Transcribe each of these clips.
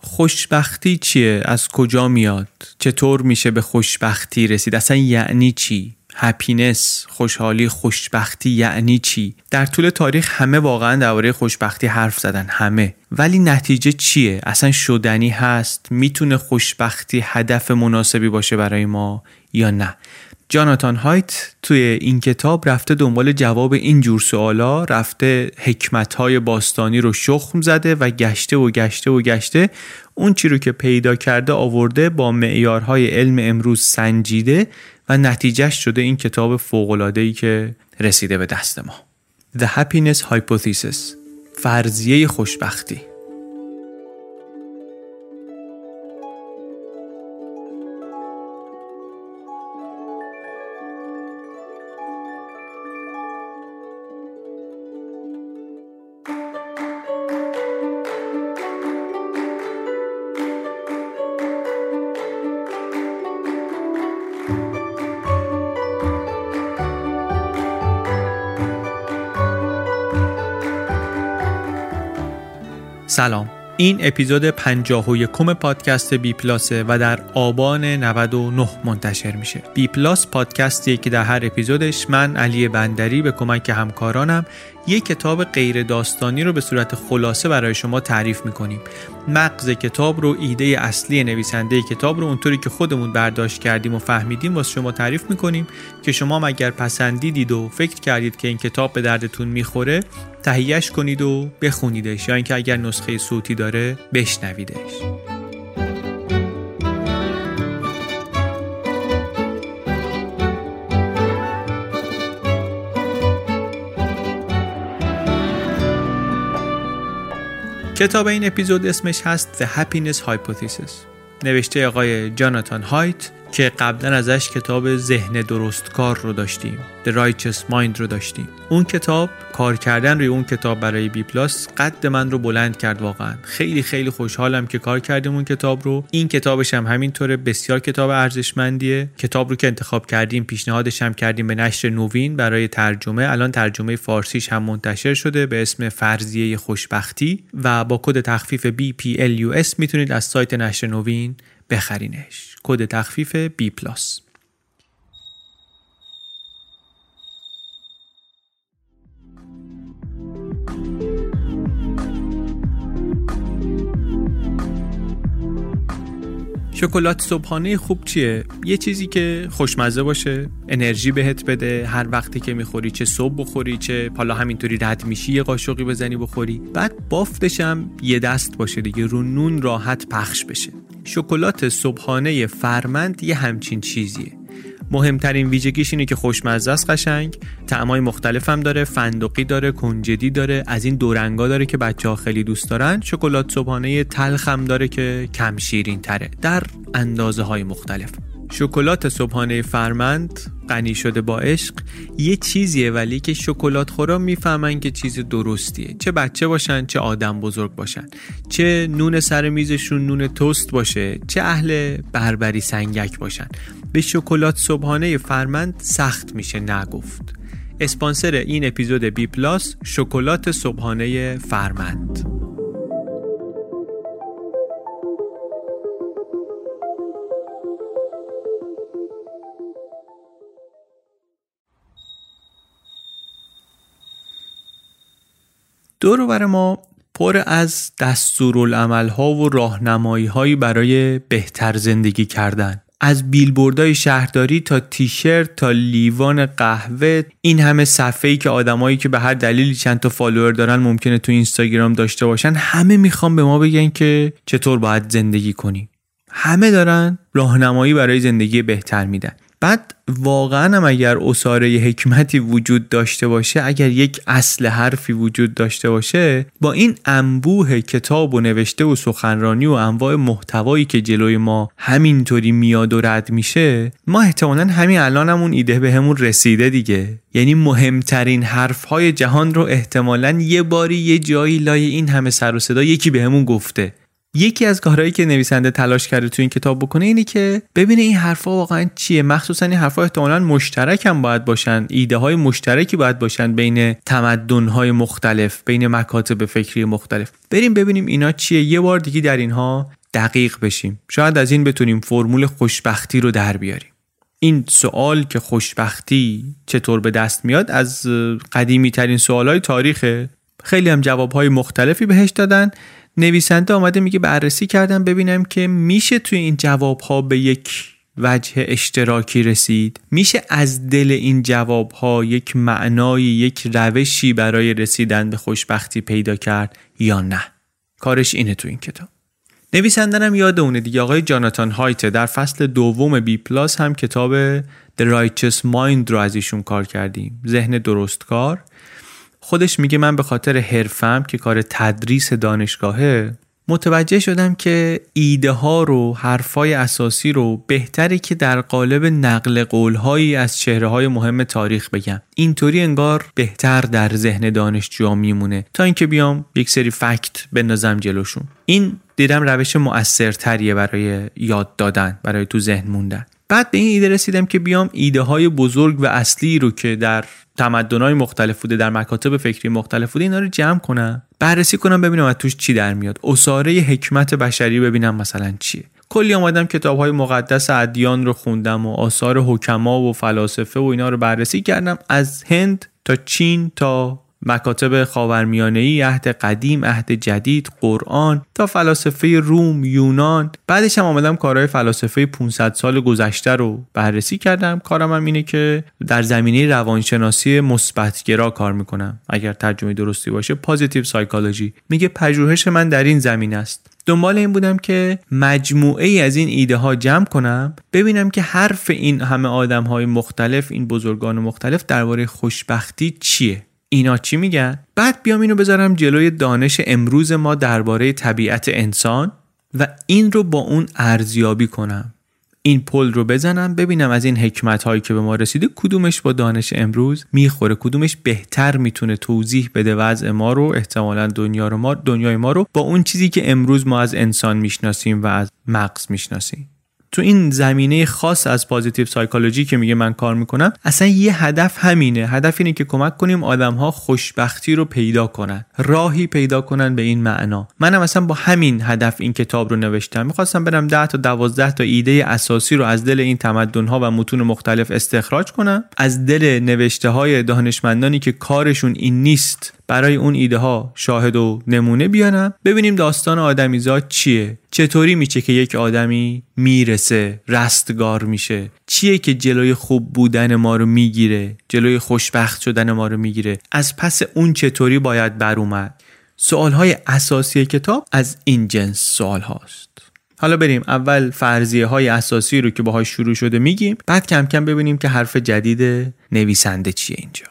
خوشبختی چیه؟ از کجا میاد؟ چطور میشه به خوشبختی رسید؟ اصلا یعنی چی؟ هپینس، خوشحالی، خوشبختی یعنی چی؟ در طول تاریخ همه واقعا درباره خوشبختی حرف زدن همه ولی نتیجه چیه؟ اصلا شدنی هست؟ می‌تونه خوشبختی هدف مناسبی باشه برای ما یا نه؟ جاناتان هایت توی این کتاب رفته دنبال جواب این جور سوالا رفته حکمت های باستانی رو شخم زده و گشته و گشته و گشته. اون چی رو که پیدا کرده آورده با معیارهای علم امروز سنجیده و نتیجهش شده این کتاب فوق‌العاده‌ای که رسیده به دست ما. The Happiness Hypothesis. فرضیه خوشبختی. سلام این اپیزود 51 پادکست بی پلاسه و در آبان 99 منتشر میشه. بی پلاس پادکستیه که در هر اپیزودش من علی بندری به کمک همکارانم یک کتاب غیر داستانی رو به صورت خلاصه برای شما تعریف می‌کنیم. مغز کتاب رو ایده اصلی نویسنده کتاب رو اونطوری که خودمون برداشت کردیم و فهمیدیم واسه شما تعریف می‌کنیم که شما اگر پسندیدید و فکر کردید که این کتاب به دردتون می‌خوره تهیهش کنید و بخونیدش یا اینکه اگر نسخه صوتی داره بشنویدش کتاب این اپیزود اسمش هست The Happiness Hypothesis. نوشته آقای جاناتان هایت. که قبلا ازش کتاب ذهن درستکار رو داشتیم The Righteous Mind رو داشتیم. اون کتاب کار کردن روی اون کتاب برای بی پلاس قد من رو بلند کرد واقعا. خیلی خیلی خوشحالم که کار کردیم اون کتاب رو. این کتابش هم همینطوره بسیار کتاب ارزشمندیه. کتاب رو که انتخاب کردیم پیشنهادش هم کردیم به نشر نوین برای ترجمه. الان ترجمه فارسیش هم منتشر شده به اسم فرضیه خوشبختی و با کد تخفیف BPLUS می‌تونید از سایت نشر نوین بخرینش. کد تخفیف B+. شکلات صبحانه خوب چیه؟ یه چیزی که خوشمزه باشه. انرژی بهت بده. هر وقتی که می‌خوری چه صبح بخوری چه حالا همینطوری رد میشی یه قاشقی بزنی بخوری. بعد بافتش هم یه دست باشه دیگه. رو نون راحت پخش بشه. شکلات صبحانه فرمند یه همچین چیزیه. مهمترین ویژگیش اینه که خوشمزه است قشنگ طعمای مختلف هم داره فندقی داره کنجدی داره از این دورنگا داره که بچه ها خیلی دوست دارن. شکلات صبحانه تلخ هم داره که کم شیرین تره در اندازه های مختلف. شکلات صبحانه فرمند غنی شده با عشق یه چیزیه ولی که شکلات خورا می‌فهمن که چیز درستیه. چه بچه باشن چه آدم بزرگ باشن. چه نون سر میزشون نون توست باشه چه اهل بربری سنگک باشن. به شکلات صبحانه فرمند سخت میشه نگفت. اسپانسر این اپیزود بی پلاس شکلات صبحانه فرمند. دور بر ما پر از دستورالعمل ها و راهنمایی هایی برای بهتر زندگی کردن. از بیلبوردهای شهرداری تا تیشرت تا لیوان قهوه این همه صفحه‌ای که آدمایی که به هر دلیلی چند تا فالوور دارن ممکنه تو اینستاگرام داشته باشن همه می‌خوان به ما بگن که چطور باید زندگی کنیم. همه دارن راهنمایی برای زندگی بهتر میدن. بعد واقعا هم اگر اصاره حکمتی وجود داشته باشه اگر یک اصل حرفی وجود داشته باشه با این انبوه کتاب و نوشته و سخنرانی و انواع محتوایی که جلوی ما همینطوری میاد و رد میشه ما احتمالا همین الانمون ایده به همون رسیده دیگه. یعنی مهمترین حرفهای جهان رو احتمالا یه باری یه جایی لای این همه سر و صدا یکی به همون گفته. یکی از کارهایی که نویسنده تلاش کرده تو این کتاب بکنه اینه که ببینه این حرفا واقعا چیه. مخصوصا این حرفا احتمالا مشترک هم باید باشن. ایده های مشترکی باید باشن بین تمدن های مختلف بین مکاتب فکری مختلف. بریم ببینیم اینا چیه. یه بار دیگه در اینها دقیق بشیم. شاید از این بتونیم فرمول خوشبختی رو در بیاریم. این سوال که خوشبختی چطور به دست میاد از قدیمی ترین سوال های تاریخه. خیلی هم جواب های مختلفی بهش دادن. نویسنده آمده میگه بررسی کردم ببینم که میشه توی این جواب ها به یک وجه اشتراکی رسید؟ میشه از دل این جواب ها یک معنای یک روشی برای رسیدن به خوشبختی پیدا کرد یا نه؟ کارش اینه تو این کتاب. نویسندنم یاد اونه دیگه. آقای جاناتان هایت در فصل دوم بی پلاس هم کتاب The Righteous Mind رو از ایشون کار کردیم. ذهن درستکار. خودش میگه من به خاطر حرفم که کار تدریس دانشگاهه متوجه شدم که ایده ها رو حرفای اساسی رو بهتره که در قالب نقل قولهایی از چهره های مهم تاریخ بگم. اینطوری انگار بهتر در ذهن دانشجوها میمونه. تا اینکه بیام یک سری فکت بندازم جلوشون. این دیدم روش مؤثرتریه برای یاد دادن برای تو ذهن موندن. بعد به این ایده رسیدم که بیام ایده های بزرگ و اصلی رو که در تمدن‌های مختلف بوده در مکاتب فکری مختلف بوده اینا رو جمع کنم. بررسی کنم ببینم از توش چی در میاد. اساره حکمت بشری ببینم مثلا چیه. کلی آمدم کتاب های مقدس ادیان رو خوندم و آثار حکما و فلاسفه و اینا رو بررسی کردم. از هند تا چین تا مکاتب خاورمیانه عهد قدیم عهد جدید قرآن تا فلاسفه روم یونان. بعدش هم آمدم کارهای فلاسفه 500 سال گذشته رو بررسی کردم. کارم هم اینه که در زمینه روانشناسی مثبتگرا کار می‌کنم. اگر ترجمه درستی باشه پازیتیو سایکولوژی میگه پژوهش من در این زمین است. دنبال این بودم که مجموعه ای از این ایده ها جمع کنم ببینم که حرف این همه آدم های مختلف این بزرگان مختلف درباره خوشبختی چیه. اینا چی میگن؟ بعد بیام اینو بذارم جلوی دانش امروز ما درباره طبیعت انسان و این رو با اون ارزیابی کنم. این پل رو بزنم ببینم از این حکمت هایی که به ما رسیده کدومش با دانش امروز می‌خوره کدومش بهتر می‌تونه توضیح بده وضع ما رو احتمالا دنیا رو ما دنیای ما رو با اون چیزی که امروز ما از انسان می‌شناسیم و از مغز می‌شناسیم. تو این زمینه خاص از پازیتیو سایکولوژی که میگه من کار می‌کنم اصلا یه هدف همینه. هدف اینه که کمک کنیم آدم ها خوشبختی رو پیدا کنن. راهی پیدا کنن به این معنا. منم اصلا با همین هدف این کتاب رو نوشتم. می‌خواستم برم 10 تا 12 تا ایده اساسی رو از دل این تمدن ها و متون مختلف استخراج کنم. از دل نوشته های دانشمندانی که کارشون این نیست. برای اون ایده ها شاهد و نمونه بیانم. ببینیم داستان آدمیزاد چیه؟ چطوری میشه که یک آدمی می‌رسه رستگار میشه؟ چیه که جلوی خوب بودن ما رو می‌گیره؟ جلوی خوشبخت شدن ما رو می‌گیره؟ از پس اون چطوری باید بر اومد؟ سوال های اساسی کتاب از این جنس سوال هاست. حالا بریم اول فرضیه های اساسی رو که باهاش شروع شده میگیم. بعد کم کم ببینیم که حرف جدید نویسنده چیه اینجا.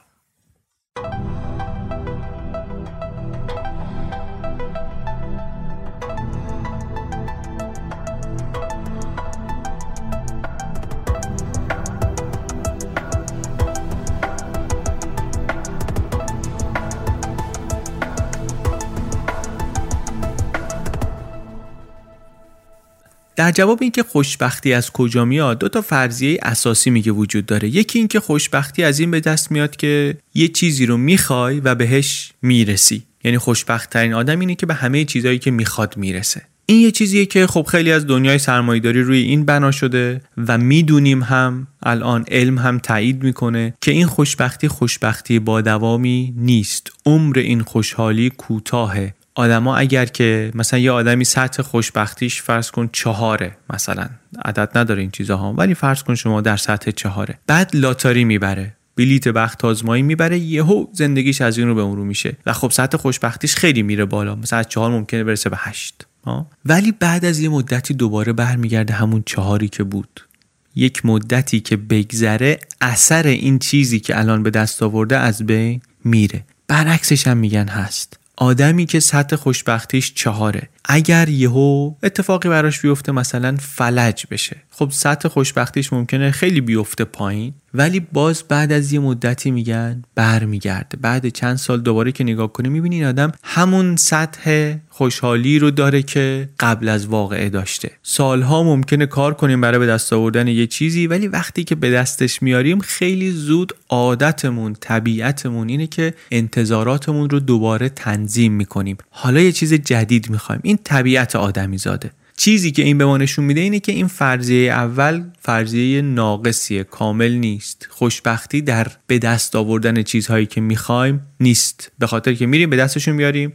در جواب اینکه خوشبختی از کجا میاد دو تا فرضیه اساسی میگه وجود داره. یکی اینکه خوشبختی از این به دست میاد که یه چیزی رو می‌خوای و بهش می‌رسی. یعنی خوشبخت ترین آدم اینه که به همه چیزهایی که می‌خواد می‌رسه. این یه چیزیه که خب خیلی از دنیای سرمایهداری روی این بنا شده و می‌دونیم هم الان علم هم تایید می‌کنه که این خوشبختی خوشبختی با دوامی نیست. عمر این خوشحالی کوتاهه. آدما اگر که مثلا یه آدمی سطح خوشبختیش فرض کن چهاره مثلا عدد نداره این چیزها ولی فرض کن شما در سطح چهاره. بعد لاتاری می‌بره بلیت بخت آزمایی می‌بره یهو زندگیش از این رو به اون رو میشه و خب سطح خوشبختیش خیلی میره بالا مثلا از چهار ممکنه برسه به هشت. ولی بعد از یه مدتی دوباره برمیگرده همون چهاری که بود. یک مدتی که بگذره اثر این چیزی که الان به دست آورده از بین میره. برعکسش هم میگن هست. آدمی که سطح خوشبختیش چهاره. اگر یهو اتفاقی براش بیفته مثلا فلج بشه. خب سطح خوشبختیش ممکنه خیلی بیفته پایین. ولی باز بعد از یه مدتی میگن برمیگرده. بعد چند سال دوباره که نگاه کنی می‌بینی این آدم همون سطح خوشحالی رو داره که قبل از واقعه داشته. سالها ممکنه کار کنیم برای به دست آوردن یه چیزی ولی وقتی که به دستش میاریم خیلی زود عادتمون طبیعتمون اینه که انتظاراتمون رو دوباره تنظیم می‌کنیم. حالا یه چیز جدید می‌خوایم. این طبیعت آدمی زاده چیزی که این به ما نشون میده اینه که این فرضیه اول فرضیه ناقصیه کامل نیست. خوشبختی در به دست آوردن چیزهایی که می‌خوایم نیست. به خاطر که میریم به دستشون میاریم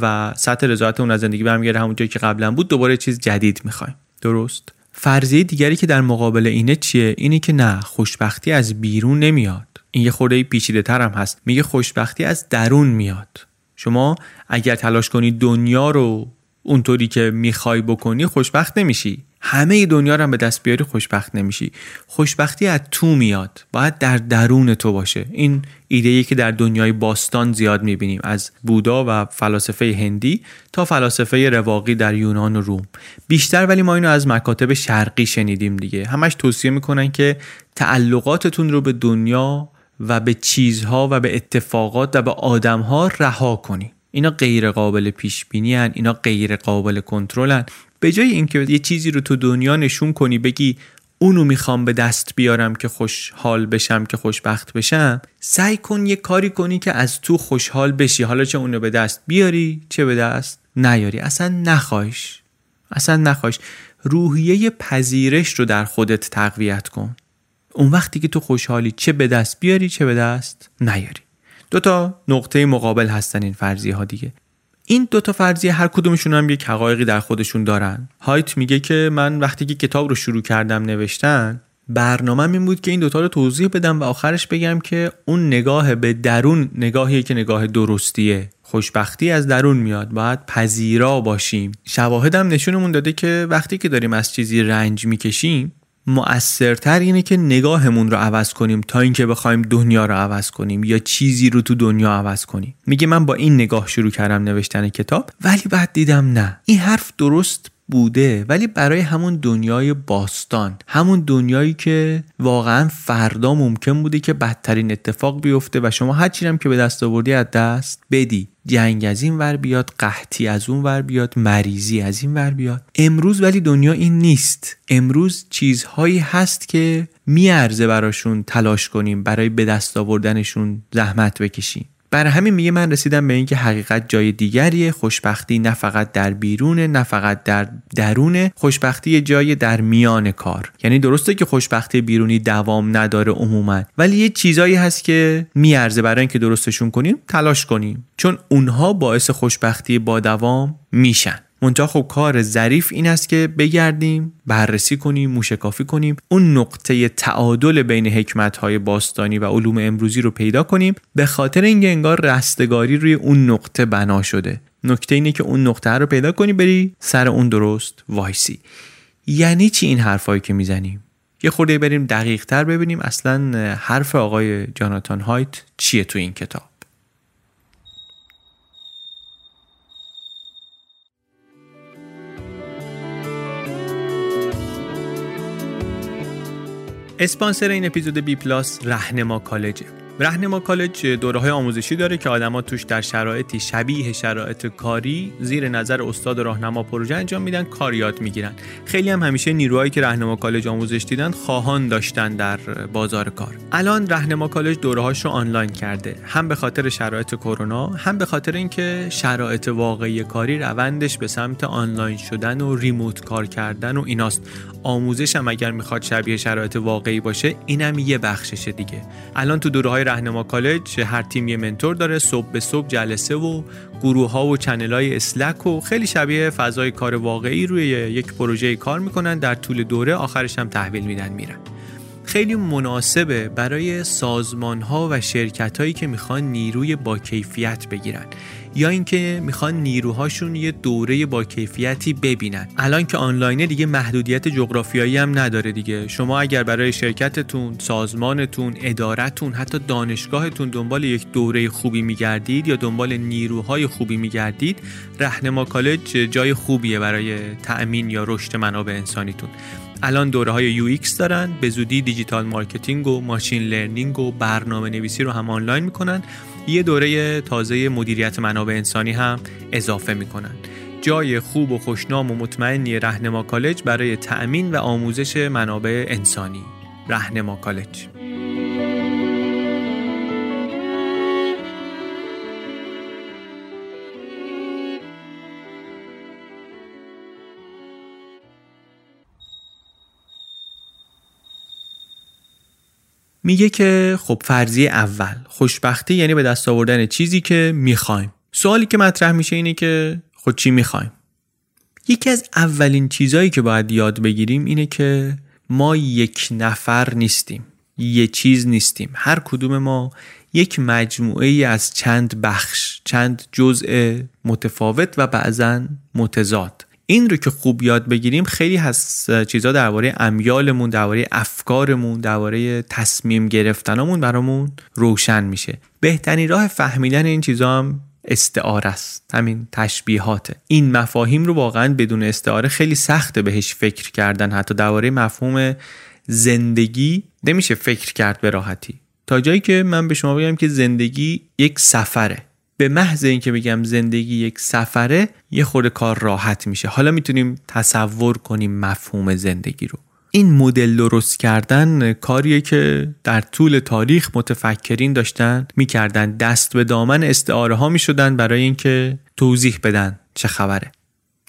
و سطح رضایت اون از زندگی برمیگرده همون جایی که قبلا بود دوباره چیز جدید می‌خوایم. درست؟ فرضیه دیگری که در مقابل اینه چیه؟ اینه که نه خوشبختی از بیرون نمیاد. این یه خورده پیچیده تر هم هست. میگه خوشبختی از درون میاد. شما اگر تلاش کنی دنیا رو اونطوری که می‌خوای بکنی خوشبخت نمیشی. همه دنیا رو هم به دست بیاری خوشبخت نمیشی. خوشبختی از تو میاد. باید در درون تو باشه. این ایده که در دنیای باستان زیاد می‌بینیم. از بودا و فلاسفه هندی تا فلاسفه رواقی در یونان و روم. بیشتر ولی ما اینو از مکاتب شرقی شنیدیم دیگه. همش توصیه می‌کنن که تعلقاتتون رو به دنیا و به چیزها و به اتفاقات و به آدمها رها کنی. اینا غیر قابل پیش بینی هن. اینا غیر قابل کنترلن به جای اینکه یه چیزی رو تو دنیا نشون کنی بگی اونو می‌خوام به دست بیارم که خوشحال بشم که خوشبخت بشم سعی کن یه کاری کنی که از تو خوشحال بشی. حالا چه اونو به دست بیاری چه به دست نیاری. اصلا نخواهش. اصلا نخواهش. روحیه پذیرش رو در خودت تقویت کن. اون وقتی که تو خوشحالی چه به دست بیاری چه به دست نیاری. دو تا نقطه مقابل هستن این فرضیه ها دیگه. این دو تا فرضیه هر کدومشون هم یک حقایقی در خودشون دارن. هایت میگه که من وقتی که کتاب رو شروع کردم نوشتن برنامه این بود که این دوتا رو توضیح بدم و آخرش بگم که اون نگاه به درون نگاهیه که نگاه درستیه خوشبختی از درون میاد. باید پذیرا باشیم. شواهدم نشونمون داده که وقتی که داریم از چیزی رنج می‌کشیم مؤثرتر اینه که نگاهمون رو عوض کنیم تا اینکه بخوایم دنیا رو عوض کنیم یا چیزی رو تو دنیا عوض کنیم. میگه من با این نگاه شروع کردم نوشتن کتاب ولی بعد دیدم نه. این حرف درست بوده ولی برای همون دنیای باستان همون دنیایی که واقعا فردا ممکن بوده که بدترین اتفاق بیفته و شما هر هم که به دست آوردی از دست بدی. جنگ از این ور بیاد قحطی از اون ور بیاد مریضی از این ور بیاد. امروز ولی دنیا این نیست. امروز چیزهایی هست که میارزه براشون تلاش کنیم برای به دست آوردنشون زحمت بکشیم. برای همین میگه من رسیدم به اینکه حقیقت جای دیگریه خوشبختی نه فقط در بیرونه نه فقط در درونه خوشبختی جای در میان کار. یعنی درسته که خوشبختی بیرونی دوام نداره عموما ولی یه چیزایی هست که میارزه برای اینکه درستشون کنیم تلاش کنیم. چون اونها باعث خوشبختی با دوام میشن. منتها خب کار ظریف این است که بگردیم بررسی کنیم موشکافی کنیم اون نقطه تعادل بین حکمت های باستانی و علوم امروزی رو پیدا کنیم. به خاطر اینکه انگار رستگاری روی اون نقطه بنا شده. نکته اینه که اون نقطه رو پیدا کنی بری سر اون درست وایسی. یعنی چی این حرفایی که می‌زنیم؟ یه خورده بریم دقیق تر ببینیم اصلا حرف آقای جاناتان هایت چیه تو این کتاب. اسپانسر این اپیزود بی پلاس رهنما کالجه. رهنما کالج دوره های آموزشی داره که آدما توش در شرایطی شبیه شرایط کاری زیر نظر استاد راهنما پروژه انجام میدن کار یاد می‌گیرن. خیلی هم همیشه نیروهایی که رهنما کالج آموزش دیدن خواهان داشتن در بازار کار. الان رهنما کالج دوره هاش رو آنلاین کرده هم به خاطر شرایط کرونا هم به خاطر اینکه شرایط واقعی کاری روندش به سمت آنلاین شدن و remote کار کردن و ایناست. آموزش هم اگر می‌خواد شبیه شرایط واقعی باشه اینم یه بخششه دیگه. الان تو دوره های رهنما کالج هر تیم یه منتور داره صبح به صبح جلسه و گروه ها و چنل های اسلک و خیلی شبیه فضای کار واقعی روی یک پروژه کار می‌کنن در طول دوره آخرش هم تحویل میدن میرن. خیلی مناسبه برای سازمان ها و شرکت هایی که می‌خوان نیروی با کیفیت بگیرن. یا اینکه می‌خوان نیروهاشون یه دوره با کیفیتی ببینن. الان که آنلاینه دیگه محدودیت جغرافیایی هم نداره دیگه. شما اگر برای شرکتتون سازمانتون ادارتون حتی دانشگاهتون دنبال یک دوره خوبی میگردید یا دنبال نیروهای خوبی میگردید رهنما کالج جای خوبیه برای تأمین یا رشد منابع انسانیتون. الان دوره های UI دارن به زودی digital marketing و machine learning و برنامه نویسی رو هم آنلاین می‌کنن. یه دوره تازه مدیریت منابع انسانی هم اضافه می‌کنن جای خوب و خوشنام و مطمئنی رهنما کالج برای تأمین و آموزش منابع انسانی. رهنما کالج. میگه که خب فرضی اول خوشبختی یعنی به دست آوردن چیزی که می‌خوایم. سوالی که مطرح میشه اینه که خود چی می‌خوایم؟ یکی از اولین چیزهایی که باید یاد بگیریم اینه که ما یک نفر نیستیم یه چیز نیستیم. هر کدوم ما یک مجموعه ای از چند بخش چند جزء متفاوت و بعضا متضاد. این رو که خوب یاد بگیریم خیلی از چیزها درباره امیالمون درباره افکارمون درباره تصمیم گرفتنمون برامون روشن میشه. بهترین راه فهمیدن این چیزها هم استعاره است. همین تشبیهاته این مفاهیم رو واقعا بدون استعاره خیلی سخته بهش فکر کردن. حتی درباره مفهوم زندگی نمیشه فکر کرد به راحتی. تا جایی که من به شما بگم که زندگی یک سفره. به محض اینکه بگم زندگی یک سفره یه خورده کار راحت میشه. حالا می‌تونیم تصور کنیم مفهوم زندگی رو. این مدل درست کردن کاریه که در طول تاریخ متفکرین داشتن می‌کردن. دست به دامن استعاره ها می‌شدن برای اینکه توضیح بدن چه خبره.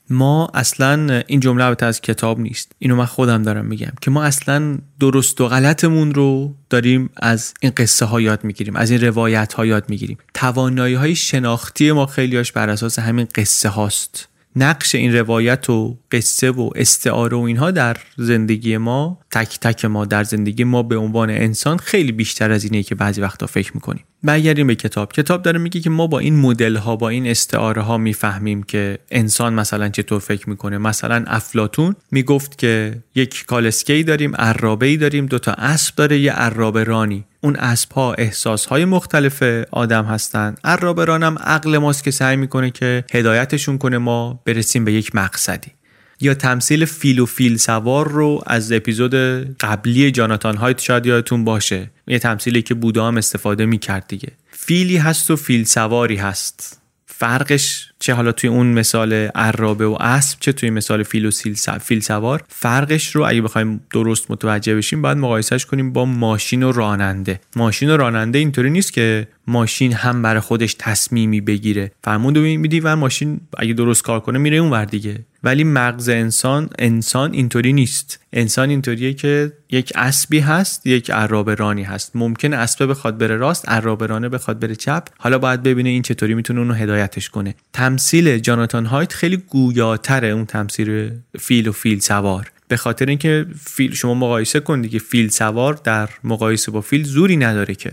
ما اصلا این جمله البته از کتاب نیست. اینو من خودم دارم میگم که ما اصلا درست و غلطمون رو داریم از این قصه ها یاد می‌گیریم از این روایت ها یاد می‌گیریم. توانایی های شناختی ما خیلیاش بر اساس همین قصه هاست نقش این روایت و قصه و استعاره و اینها در زندگی ما تک تک ما در زندگی ما به عنوان انسان خیلی بیشتر از اینه که بعضی وقتا فکر می‌کنیم. برگردیم به کتاب. کتاب داره میگه که ما با این مدل ها با این استعاره ها می‌فهمیم که انسان مثلا چطور فکر می‌کنه. مثلا افلاتون می‌گفت که یک کالسکی داریم عرابه داریم دوتا اسب داره یه عرابه رانی. اون احساس های مختلف آدم هستن. ارابه رانم عقل ماست که سعی می‌کنه که هدایتشون کنه ما برسیم به یک مقصدی. یا تمثیل فیل و فیل سوار رو از اپیزود قبلی جاناتان هایت شاید یادتون باشه. یه تمثیلی که بودا هم استفاده می‌کرد دیگه. فیلی هست و فیل سواری هست. فرقش چه حالا توی اون مثال ارابه و اسب چه توی مثال فیل و فیل سوار فرقش رو اگه بخوایم درست متوجه بشیم باید مقایسهش کنیم با ماشین و راننده. ماشین و راننده اینطوری نیست که ماشین هم برای خودش تصمیمی بگیره. فرمون میدی و ماشین اگه درست کار کنه میره اون ور دیگه. ولی مغز انسان انسان اینطوری نیست. انسان اینطوریه که یک اسبی هست یک ارابه رانی هست. ممکنه اسب بخواد بره راست ارابه رانه بخواد بره چپ. حالا باید ببینه این چطوری می‌تونه اونو هدایتش کنه. تمثیل جاناتان هایت خیلی گویاتره اون تمثیل فیل و فیل سوار. به خاطر اینکه فیل شما مقایسه کن دیگه فیل سوار در مقایسه با فیل زوری نداره که.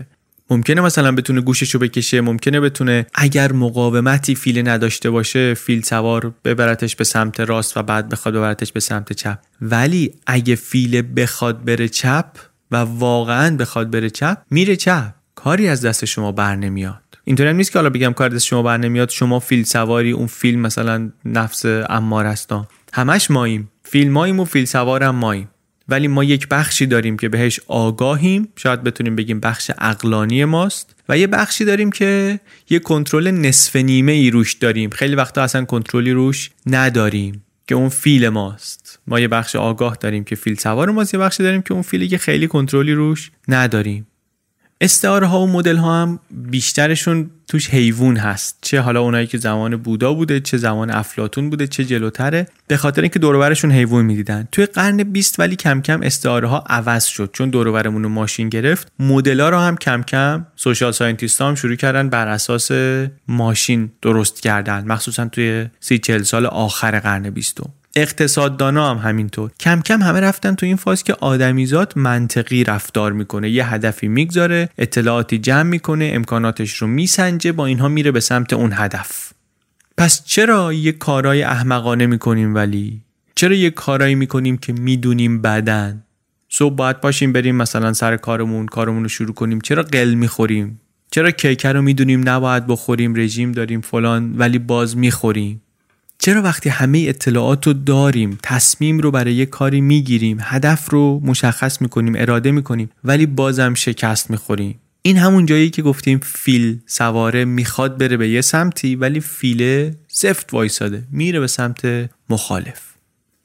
ممکنه مثلا بتونه گوششو بکشه ممکنه بتونه اگر مقاومتی فیل نداشته باشه فیل سوار ببرتش به سمت راست و بعد بخواد ببرتش به سمت چپ. ولی اگه فیل بخواد بره چپ و واقعا بخواد بره چپ میره چپ. کاری از دست شما بر نمیاد. اینطوری نیست که حالا بگم کار دست شما بر نمیاد. شما فیل سواری اون فیلم مثلا نفس امار هستا همش ماییم. فیل ماییم و فیل سوارم ماییم. ولی ما یک بخشی داریم که بهش آگاهیم. شاید بتونیم بگیم بخش اقلانی ماست. و یه بخشی داریم که یه کنترل نصف نیمه ای روش داریم. خیلی وقتا اصلا کنترلی روش نداریم که اون فیل ماست. ما یه بخش آگاه داریم که فیل سوار ماست. یه بخشی داریم که اون فیلی که خیلی کنترلی روش نداریم. استعاره ها و مدل ها هم بیشترشون توش حیوان هست. چه حالا اونایی که زمان بودا بوده چه زمان افلاطون بوده چه جلوتره. به خاطر اینکه دور برشون حیوان می‌دیدن. توی قرن 20 ولی کم کم استعاره ها عوض شد. چون دور برمون ماشین گرفت مدل ها رو هم کم کم social scientist هم شروع کردن بر اساس ماشین درست کردن. مخصوصا توی سی چل سال آخر قرن 20 اقتصاددانا هم همینطور. کم کم همه رفتن تو این فاز که آدمیزاد منطقی رفتار می‌کنه. یه هدفی می‌گذاره اطلاعاتی جمع می‌کنه امکاناتش رو میسنجه با اینها میره به سمت اون هدف. پس چرا یه کارای احمقانه می‌کنیم ولی؟ چرا یه کارایی می‌کنیم که می‌دونیم بدن؟ صبح باید پاشیم بریم مثلا سر کارمون کارمون رو شروع کنیم. چرا قل می‌خوریم؟ چرا کیکه رو می‌دونیم نباید بخوریم رژیم داریم فلان ولی باز می‌خوریم؟ چرا وقتی همه اطلاعات رو داریم تصمیم رو برای یه کاری می‌گیریم هدف رو مشخص می‌کنیم اراده می‌کنیم ولی بازم شکست می‌خوریم؟ این همون جایی که گفتیم فیل سواره می‌خواد بره به یه سمتی ولی فیله سفت وایساده میره به سمت مخالف.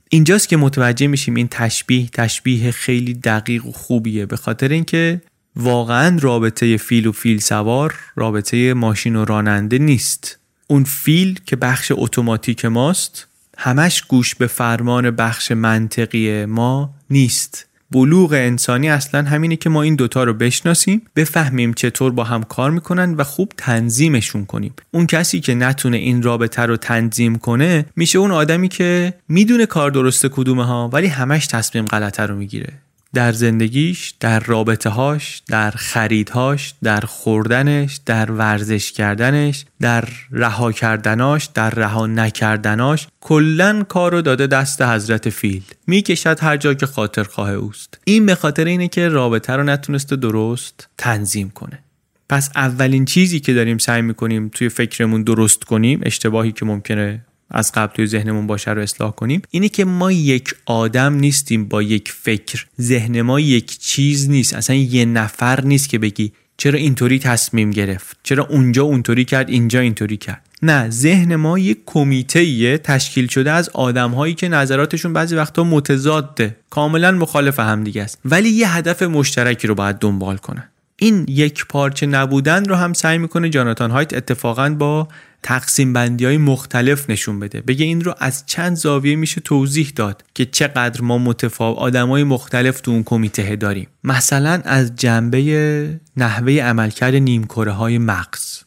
اینجاست که متوجه میشیم این تشبیه تشبیه خیلی دقیق و خوبیه به خاطر اینکه واقعا رابطه فیل و فیل سوار رابطه ماشین و راننده نیست. اون فیل که بخش اتوماتیک ماست همش گوش به فرمان بخش منطقی ما نیست. بلوغ انسانی اصلا همینه که ما این دوتا رو بشناسیم بفهمیم چطور با هم کار می‌کنن و خوب تنظیمشون کنیم. اون کسی که نتونه این رابطه رو تنظیم کنه میشه اون آدمی که می‌دونه کار درسته کدومه ها ولی همش تصمیم غلطه رو می‌گیره. در زندگیش در رابطه هاش در خریدهاش در خوردنش در ورزش کردنش در رها کردناش در رها نکردناش کلا کارو داده دست حضرت فیل. می‌کشد هر جا که خاطر خواه اوست. این به خاطر اینه که رابطه رو نتونسته درست تنظیم کنه. پس اولین چیزی که داریم سعی می‌کنیم توی فکرمون درست کنیم اشتباهی که ممکنه از قبل توی ذهنمون باشه رو اصلاح کنیم اینه که ما یک آدم نیستیم با یک فکر. ذهن ما یک چیز نیست اصلا یه نفر نیست که بگی چرا اینطوری تصمیم گرفت؟ چرا اونجا اونطوری کرد اینجا اینطوری کرد؟ نه ذهن ما یک کمیته تشکیل شده از آدم هایی که نظراتشون بعضی وقتا متضاده. کاملا مخالف همدیگه است. ولی یه هدف مشترکی رو باید دنبال کنن. این یک پارچه نبودن رو هم سعی می‌کنه جاناتان هایت اتفاقا با تقسیم بندی های مختلف نشون بده. بگه این رو از چند زاویه میشه توضیح داد که چقدر ما متفاوت آدم های مختلف تو اون کمیته داریم. مثلا از جنبه نحوه عملکرد نیمکره های مغز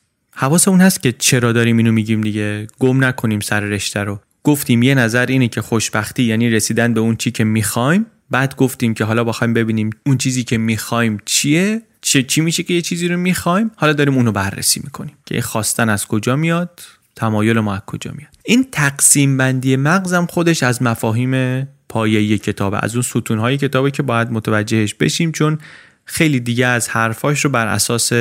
اون هست که چرا داریم اینو میگیم دیگه؟ گم نکنیم سر رشته رو. گفتیم یه نظر اینه که خوشبختی یعنی رسیدن به اون چی که می‌خوایم. بعد گفتیم که حالا بخوایم ببینیم اون چیزی که می‌خوایم چیه؟ چی میشه که یه چیزی رو می‌خوایم؟ حالا داریم اونو بررسی می‌کنیم. که خواستن از کجا میاد؟ تمایل ما از کجا میاد؟ این تقسیم بندی مغزم خودش از مفاهیم پایه کتابه از اون ستون های کتابه که باید متوجهش بشیم چون خیلی دیگه از حرفاش رو بر اساس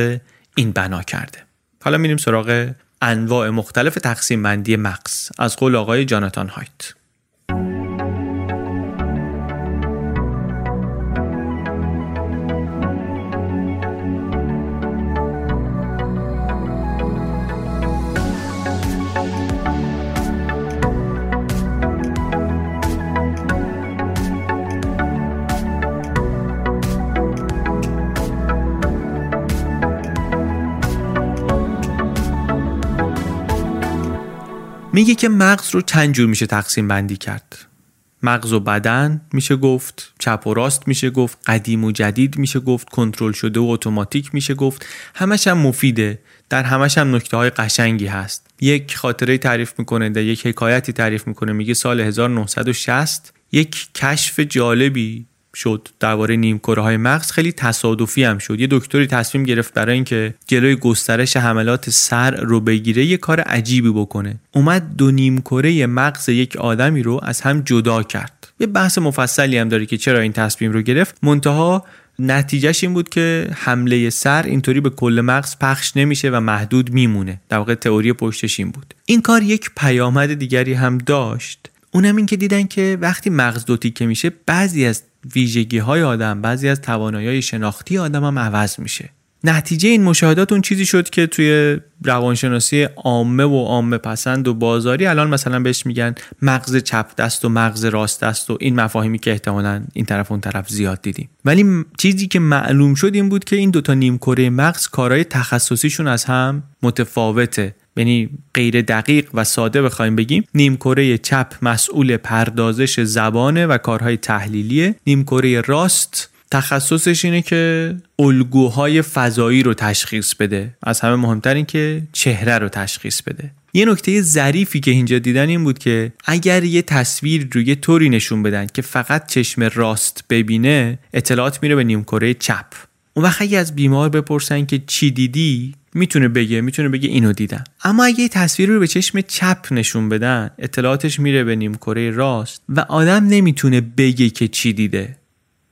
این بنا کرده. حالا میریم سراغ انواع مختلف تقسیم بندی مغز. از قول آقای جاناتان هایت. میگه که مغز رو چند جور میشه تقسیم بندی کرد. مغز و بدن میشه گفت چپ و راست میشه گفت قدیم و جدید میشه گفت کنترل شده و اتوماتیک میشه گفت. همش هم مفیده. در همش هم نکته های قشنگی هست. یک خاطره تعریف می‌کنه در یک حکایتی تعریف می‌کنه. میگه سال 1960 یک کشف جالبی شد درباره نیمکره های مغز خیلی تصادفی هم شد. یه دکتری تصمیم گرفت برای اینکه جلوی گسترش حملات سر رو بگیره یه کار عجیبی بکنه. اومد دو نیمکره مغز یک آدمی رو از هم جدا کرد. یه بحث مفصلی هم داره که چرا این تصمیم رو گرفت. منتها نتیجهش این بود که حمله سر اینطوری به کل مغز پخش نمیشه و محدود میمونه. در واقع تئوری پشتش این بود. این کار یک پیامد دیگری هم داشت. اونم این که دیدن که وقتی مغز دو تیکه میشه بعضی از ویژگی های آدم بعضی از توانایی شناختی آدم هم عوض میشه. نتیجه این مشاهدات اون چیزی شد که توی روانشناسی عامه و عامه پسند و بازاری الان مثلا بهش میگن مغز چپ دست و مغز راست دست و این مفاهیمی که احتمالا این طرف اون طرف زیاد دیدیم. ولی چیزی که معلوم شد این بود که این دوتا نیمکره مغز کارهای تخصصیشون از هم متفاوته. یعنی غیر دقیق و ساده بخوایم بگیم نیمکره چپ مسئول پردازش زبانه و کارهای تحلیلیه. نیمکره راست تخصصش اینه که الگوهای فضایی رو تشخیص بده. از همه مهمتر این که چهره رو تشخیص بده. یه نکته ظریفی که اینجا دیدن این بود که اگر یه تصویر رو یه طوری نشون بدن که فقط چشم راست ببینه اطلاعات میره به نیمکره چپ. اون وقت اگه از بیمار بپرسن که چی دیدی می‌تونه بگه می‌تونه بگه اینو دیدم. اما اگه تصویر رو به چشم چپ نشون بدن اطلاعاتش میره به نیمکره راست و آدم نمی‌تونه بگه که چی دیده.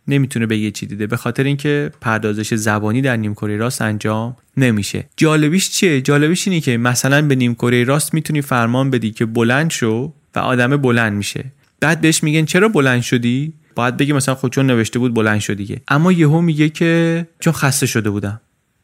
نمی‌تونه بگه چی دیده. به خاطر اینکه پردازش زبانی در نیمکره راست انجام نمیشه. جالبیش چیه؟ جالبیش اینه که مثلا به نیمکره راست می‌تونی فرمان بدی که بلند شو و آدم بلند میشه. بعد بهش میگن چرا بلند شدی؟ باید بگی مثلا خود چون نوشته بود بلند شدی اما یهو میگه که چون خسته شده بودم.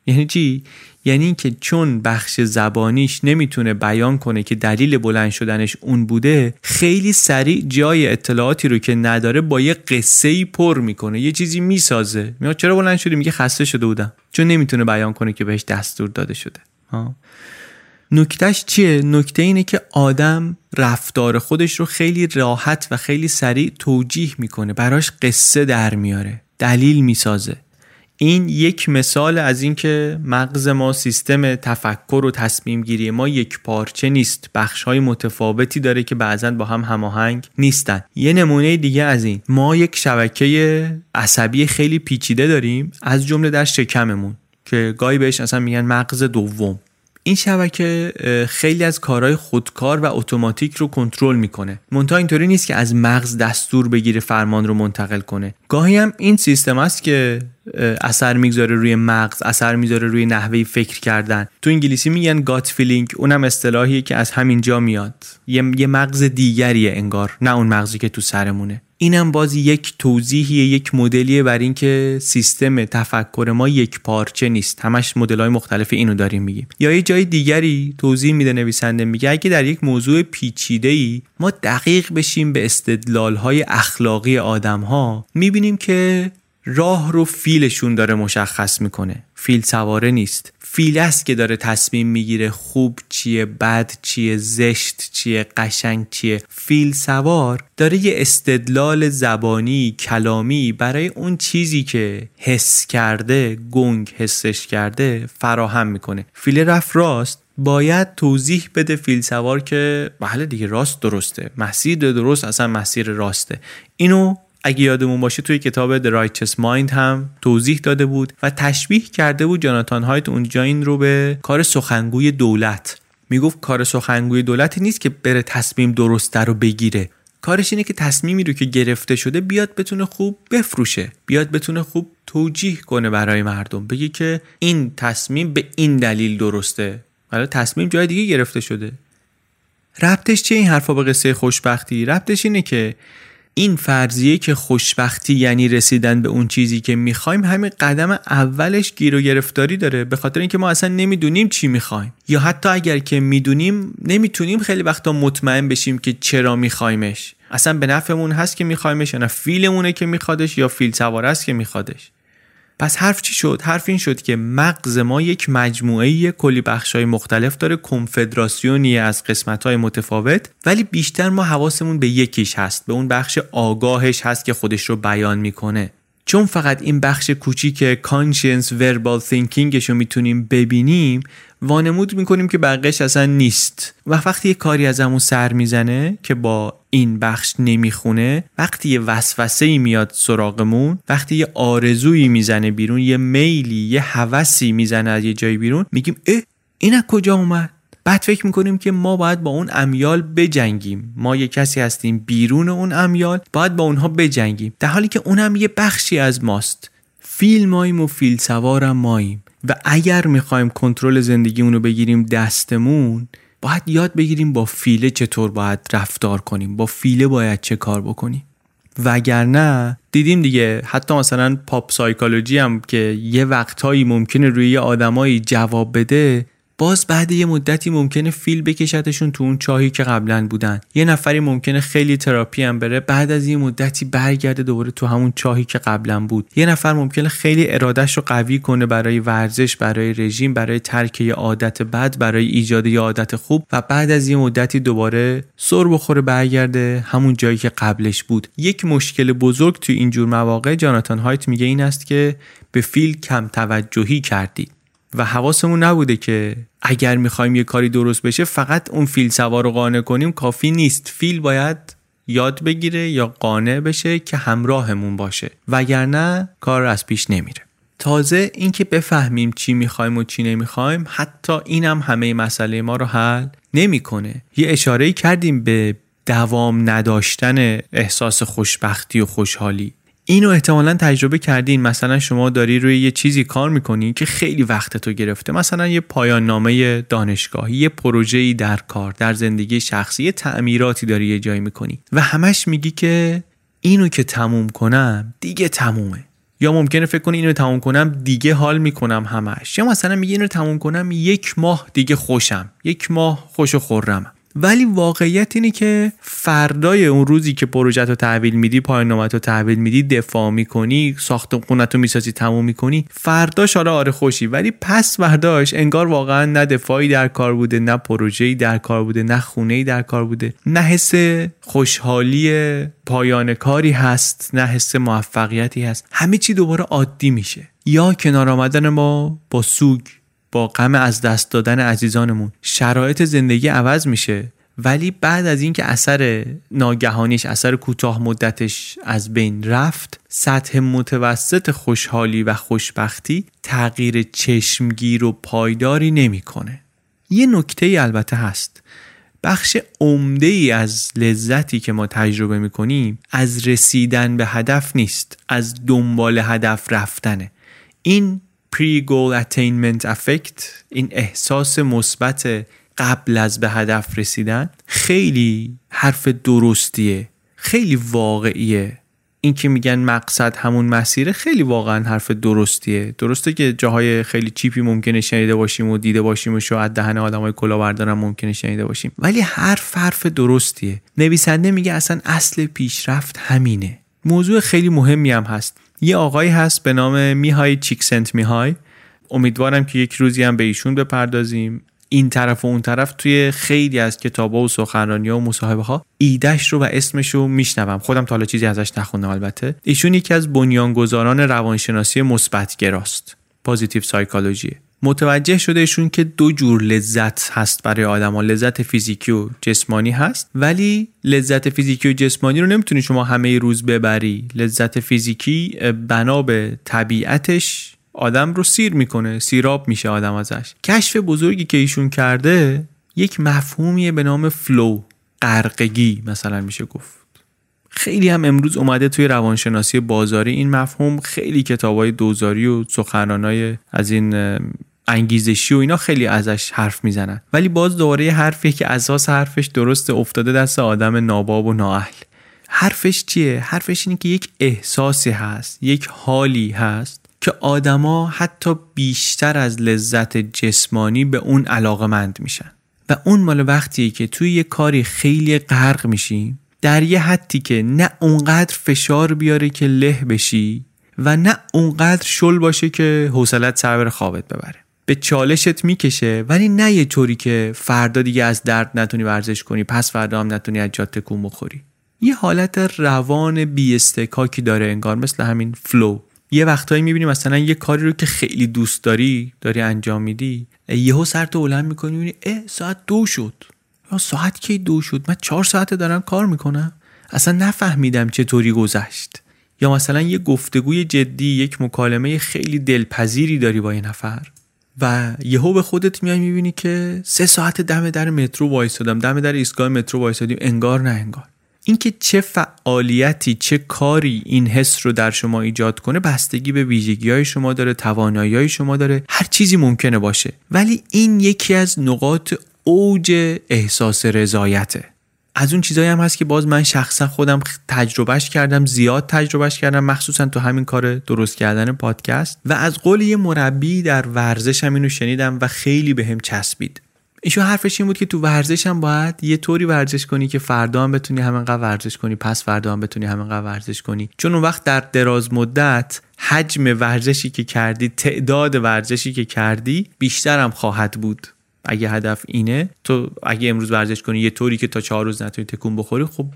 یعنی چی؟ یعنی اینکه چون بخش زبانیش نمی‌تونه بیان کنه که دلیل بلند شدنش اون بوده خیلی سریع جای اطلاعاتی رو که نداره با یه قصه ای پر می‌کنه یه چیزی می‌سازه. میاد چرا بلند شدی؟ میگه خسته شده بودم. چون نمی‌تونه بیان کنه که بهش دستور داده شده. نکتهش چیه؟ نکته اینه که آدم رفتار خودش رو خیلی راحت و خیلی سریع توجیه می‌کنه. براش قصه در میاره. دلیل می‌سازه. این یک مثال از اینکه مغز ما سیستم تفکر و تصمیم گیری ما یک پارچه نیست. بخش های متفاوتی داره که بعضا با هم هماهنگ نیستن. یه نمونه دیگه از این. ما یک شبکه عصبی خیلی پیچیده داریم از جمله در شکممون که گاهی بهش اصلا میگن مغز دوم. این شبکه خیلی از کارهای خودکار و اتوماتیک رو کنترل می‌کنه. منتها اینطوری نیست که از مغز دستور بگیره فرمان رو منتقل کنه. گاهی هم این سیستم است که اثر می‌گذاره روی مغز اثر می‌ذاره روی نحوه فکر کردن. تو انگلیسی میگن gut feeling اونم اصطلاحیه که از همینجا میاد. یه, یه مغز دیگریه انگار نه اون مغزی که تو سرمونه. اینم باز یک توضیحیه یک مدلیه بر اینکه سیستم تفکر ما یک پارچه نیست. همش مدل های مختلف اینو داریم میگیم. یا یه جای دیگری توضیح میده نویسنده میگه اگه در یک موضوع پیچیده ای ما دقیق بشیم به استدلال های اخلاقی آدم ها می‌بینیم که راه رو فیلشون داره مشخص می‌کنه. فیل سواره نیست. فیل است که داره تصمیم می‌گیره خوب چیه بد چیه زشت چیه قشنگ چیه. فیل سوار داره یه استدلال زبانی کلامی برای اون چیزی که حس کرده گنگ حسش کرده فراهم می‌کنه. فیل رفت راست. باید توضیح بده فیل سوار که بله دیگه راست درسته. مسیر درست اصلا مسیر راسته. اینو اگه یادمون باشه توی کتاب The Righteous Mind هم توضیح داده بود و تشبیه کرده بود جاناتان هایت اونجا این رو به کار سخنگوی دولت. می‌گفت کار سخنگوی دولتی نیست که بره تصمیم درسته رو بگیره. کارش اینه که تصمیمی رو که گرفته شده بیاد بتونه خوب بفروشه بیاد بتونه خوب توجیه کنه برای مردم. بگی که این تصمیم به این دلیل درسته. حالا تصمیم جای دیگه گرفته شده. ربطش چه این حرفا به قصه خوشبختی؟ ربطش اینه که این فرضیه که خوشبختی یعنی رسیدن به اون چیزی که می‌خوایم همین قدم اولش گیر و گرفتاری داره. به خاطر اینکه ما اصلا نمی‌دونیم چی می‌خوایم. یا حتی اگر که می‌دونیم نمی‌تونیم خیلی وقتا مطمئن بشیم که چرا میخوایمش. اصلا به نفعمون هست که میخوایمش یا نه؟ فیلمونه که میخوادش یا فیل سوار است که میخوادش. پس حرف چی شد؟ حرف این شد که مغز ما یک مجموعه کلی های مختلف داره کنفدراسیونی از های متفاوت ولی بیشتر ما حواسمون به یکیش هست به اون بخش آگاهش هست که خودش رو بیان می‌کنه چون فقط این بخش کوچیک conscious verbal thinking ش رو می‌تونیم ببینیم وانمود می‌کنیم که بقیش اصلا نیست. و وقتی یه کاری از همون سر می‌زنه که با این بخش نمی‌خونه وقتی یه وسوسه میاد سراغمون وقتی یه آرزویی می‌زنه بیرون یه میلی یه هوسی می‌زنه از یه جایی بیرون میگیم اه این از کجا اومد؟ بعد فکر می‌کنیم که ما باید با اون امیال بجنگیم. ما یه کسی هستیم بیرون اون امیال باید با اونها بجنگیم. در حالی که اونم یه بخشی از ماست. فیل ماییم و فیل سوارم ماییم. و اگر می‌خوایم کنترل زندگیمون رو بگیریم دستمون باید یاد بگیریم با فیله چطور باید رفتار کنیم. با فیله باید چه کار بکنیم. وگرنه دیدیم دیگه حتی مثلا پاپ سایکولوژی هم که یه وقتهایی ممکنه روی آدمایی جواب بده باز بعد یه مدتی ممکنه فیل بکشتشون تو اون چاهی که قبلا بودن. یه نفری ممکنه خیلی تراپی هم بره بعد از یه مدتی برگرده دوباره تو همون چاهی که قبلا بود. یه نفر ممکنه خیلی ارادش رو قوی کنه برای ورزش برای رژیم برای ترک یه عادت بد برای ایجاد یه عادت خوب و بعد از یه مدتی دوباره سر بخوره برگرده همون جایی که قبلش بود. یک مشکل بزرگ تو اینجور مواقع جاناتان هایت میگه این است که به فیل کم توجهی کردید و حواسمون نبوده که اگر می‌خوایم یه کاری درست بشه فقط اون فیل سوار رو قانع کنیم کافی نیست. فیل باید یاد بگیره یا قانع بشه که همراهمون باشه. وگرنه کار از پیش نمیره. تازه اینکه بفهمیم چی می‌خوایم و چی نمی‌خوایم حتی اینم همه مسئله ما رو حل نمی‌کنه. یه اشاره کردیم به دوام نداشتن احساس خوشبختی و خوشحالی. اینو احتمالا تجربه کردین. مثلا شما داری روی یه چیزی کار می‌کنی که خیلی وقت تو گرفته. مثلا یه پایان نامه دانشگاهی یه پروژه‌ای در کار در زندگی شخصی یه تعمیراتی داری یه جایی می‌کنی و همش میگی که اینو که تموم کنم دیگه تمومه. یا ممکنه فکر کنی اینو تموم کنم دیگه حال می‌کنم همش. یا مثلا میگی اینو تموم کنم یک ماه دیگه خوشم یک ماه خوش و خورم ولی واقعیت اینه که فردای اون روزی که پروژه رو تحویل میدی پایان رو تحویل میدی دفاع می‌کنی ساخت خونت رو می‌سازی تموم می‌کنی فرداش آره آره خوشی. ولی پس فرداش انگار واقعا نه دفاعی در کار بوده نه پروژه‌ای در کار بوده نه خونه‌ای در کار بوده. نه حس خوشحالی پایان کاری هست نه حس موفقیتی هست. همه چی دوباره عادی میشه. یا کنار آمدن ما با سوگ با غم از دست دادن عزیزانمون. شرایط زندگی عوض میشه. ولی بعد از اینکه اثر ناگهانیش اثر کوتاه مدتش از بین رفت سطح متوسط خوشحالی و خوشبختی تغییر چشمگیر و پایداری نمی‌کنه. یه نکته ای البته هست. بخش عمده ای از لذتی که ما تجربه می‌کنیم از رسیدن به هدف نیست از دنبال هدف رفتنه. این pre-goal attainment effect این احساس مثبت قبل از به هدف رسیدن خیلی حرف درستیه خیلی واقعیه. این که میگن مقصد همون مسیره خیلی واقعا حرف درستیه. درسته که جاهای خیلی چیپی ممکنه شنیده باشیم و دیده باشیم و شاید دهن آدمای کلاهبردارم ممکنه شنیده باشیم. ولی حرف حرف درستیه. نویسنده میگه اصلا اصل پیشرفت همینه. موضوع خیلی مهمی هم هست. یه آقایی هست به نام میهای چیکسنت میهای. امیدوارم که یک روزی هم به ایشون بپردازیم. این طرف و اون طرف توی خیلی از کتابا و سخنرانی و مصاحبه ها ایدش رو و اسمش رو میشنوم. خودم تا حالا چیزی ازش نخوندم البته. ایشون یکی از بنیانگذاران روانشناسی مثبت گراست positive psychology متوجه شده ایشون که دو جور لذت هست برای آدما لذت فیزیکی و جسمانی هست ولی لذت فیزیکی و جسمانی رو نمی‌تونی شما همه روز ببری. لذت فیزیکی بنا به طبیعتش آدم رو سیر می‌کنه سیراب میشه آدم ازش. کشف بزرگی که ایشون کرده یک مفهومیه به نام فلو قرقگی مثلا میشه گفت. خیلی هم امروز اومده توی روانشناسی بازاری این مفهوم. خیلی کتابای دوزاری و سخنرانای از این انگیزشی و اینا خیلی ازش حرف می‌زنن. ولی باز دوباره حرفی که اساس حرفش درست افتاده دست آدم ناباب و نااهل. حرفش چیه؟ حرفش اینه که یک احساسی هست یک حالی هست که آدما حتی بیشتر از لذت جسمانی به اون علاقمند میشن. و اون مال وقتیه که توی یه کاری خیلی غرق میشیم در یه حدی که نه اونقدر فشار بیاره که له بشی و نه اونقدر شل باشه که حوصلت سر خوابت ببره. به چالشت می‌کشه. ولی نه یه طوری که فردا دیگه از درد نتونی ورزش کنی پس فردا هم نتونی از جات تکون بخوری. یه حالت روان بی اصطکاکی داره انگار مثل همین flow یه وقتایی می‌بینی مثلا یه کاری رو که خیلی دوست داری داری انجام میدی یهو سرتو بلند می‌کنی می‌بینی اه ساعت دو شد. یا ساعت کی دو شد؟ من چهار ساعت دارم کار می‌کنم. اصلا نفهمیدم چطوری گذشت. یا مثلا یه گفتگوی جدی یک مکالمه خیلی دلپذیری داری با یه نفر. و یهو به خودت میای می‌بینی که سه ساعت دم در مترو وایسادم. دم در ایستگاه مترو وایسادیم. انگار نه انگار. اینکه چه فعالیتی چه کاری این حس رو در شما ایجاد کنه بستگی به ویژگی های شما داره توانایی های شما داره. هر چیزی ممکنه باشه. ولی این یکی از نقاط اوج احساس رضایته. از اون چیزایی هم هست که باز من شخصا خودم تجربهش کردم زیاد تجربهش کردم مخصوصا تو همین کار درست کردن پادکست. و از قول یه مربی در ورزش هم اینو شنیدم و خیلی بهم به چسبید. ایشون حرفش این بود که تو ورزش هم باید یه طوری ورزش کنی که فردا هم بتونی همینقدر ورزش کنی پس فردا هم بتونی همینقدر ورزش کنی. چون اون وقت در دراز مدت حجم ورزشی که کردی تعداد ورزشی که کردی بیشتر هم خواهد بود. اگه هدف اینه تو اگه امروز ورزش کنی یه طوری که تا چهار روز نتونی تکون بخوری خب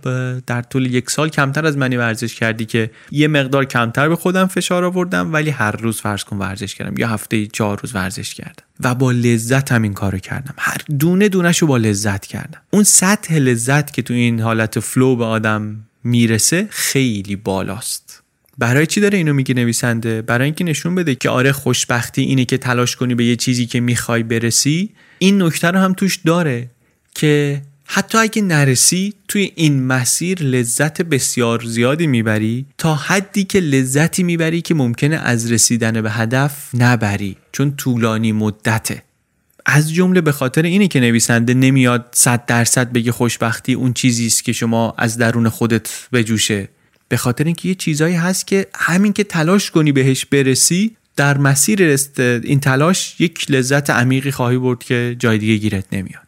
در طول یک سال کمتر از منی ورزش کردی که یه مقدار کمتر به خودم فشار آوردم ولی هر روز فرض کن ورزش کردم یا هفته چهار روز ورزش کردم. و با لذت هم این کارو کردم. هر دونه دونهشو با لذت کردم. اون سطح لذت که تو این حالت فلو به آدم می‌رسه خیلی بالاست. برای چی داره اینو میگه نویسنده؟ برای اینکه نشون بده که آره خوشبختی اینه که تلاش کنی به یه چیزی که می‌خوای برسی. این نکته رو هم توش داره که حتی اگه نرسی توی این مسیر لذت بسیار زیادی می‌بری تا حدی که لذتی می‌بری که ممکنه از رسیدن به هدف نبری چون طولانی مدته. از جمله به خاطر اینه که نویسنده نمیاد صد درصد بگه خوشبختی اون چیزی است که شما از درون خودت بجوشه. به خاطر اینکه یه چیزایی هست که همین که تلاش کنی بهش برسی در مسیر این تلاش یک لذت عمیقی خواهی برد که جای دیگه گیرت نمیاد.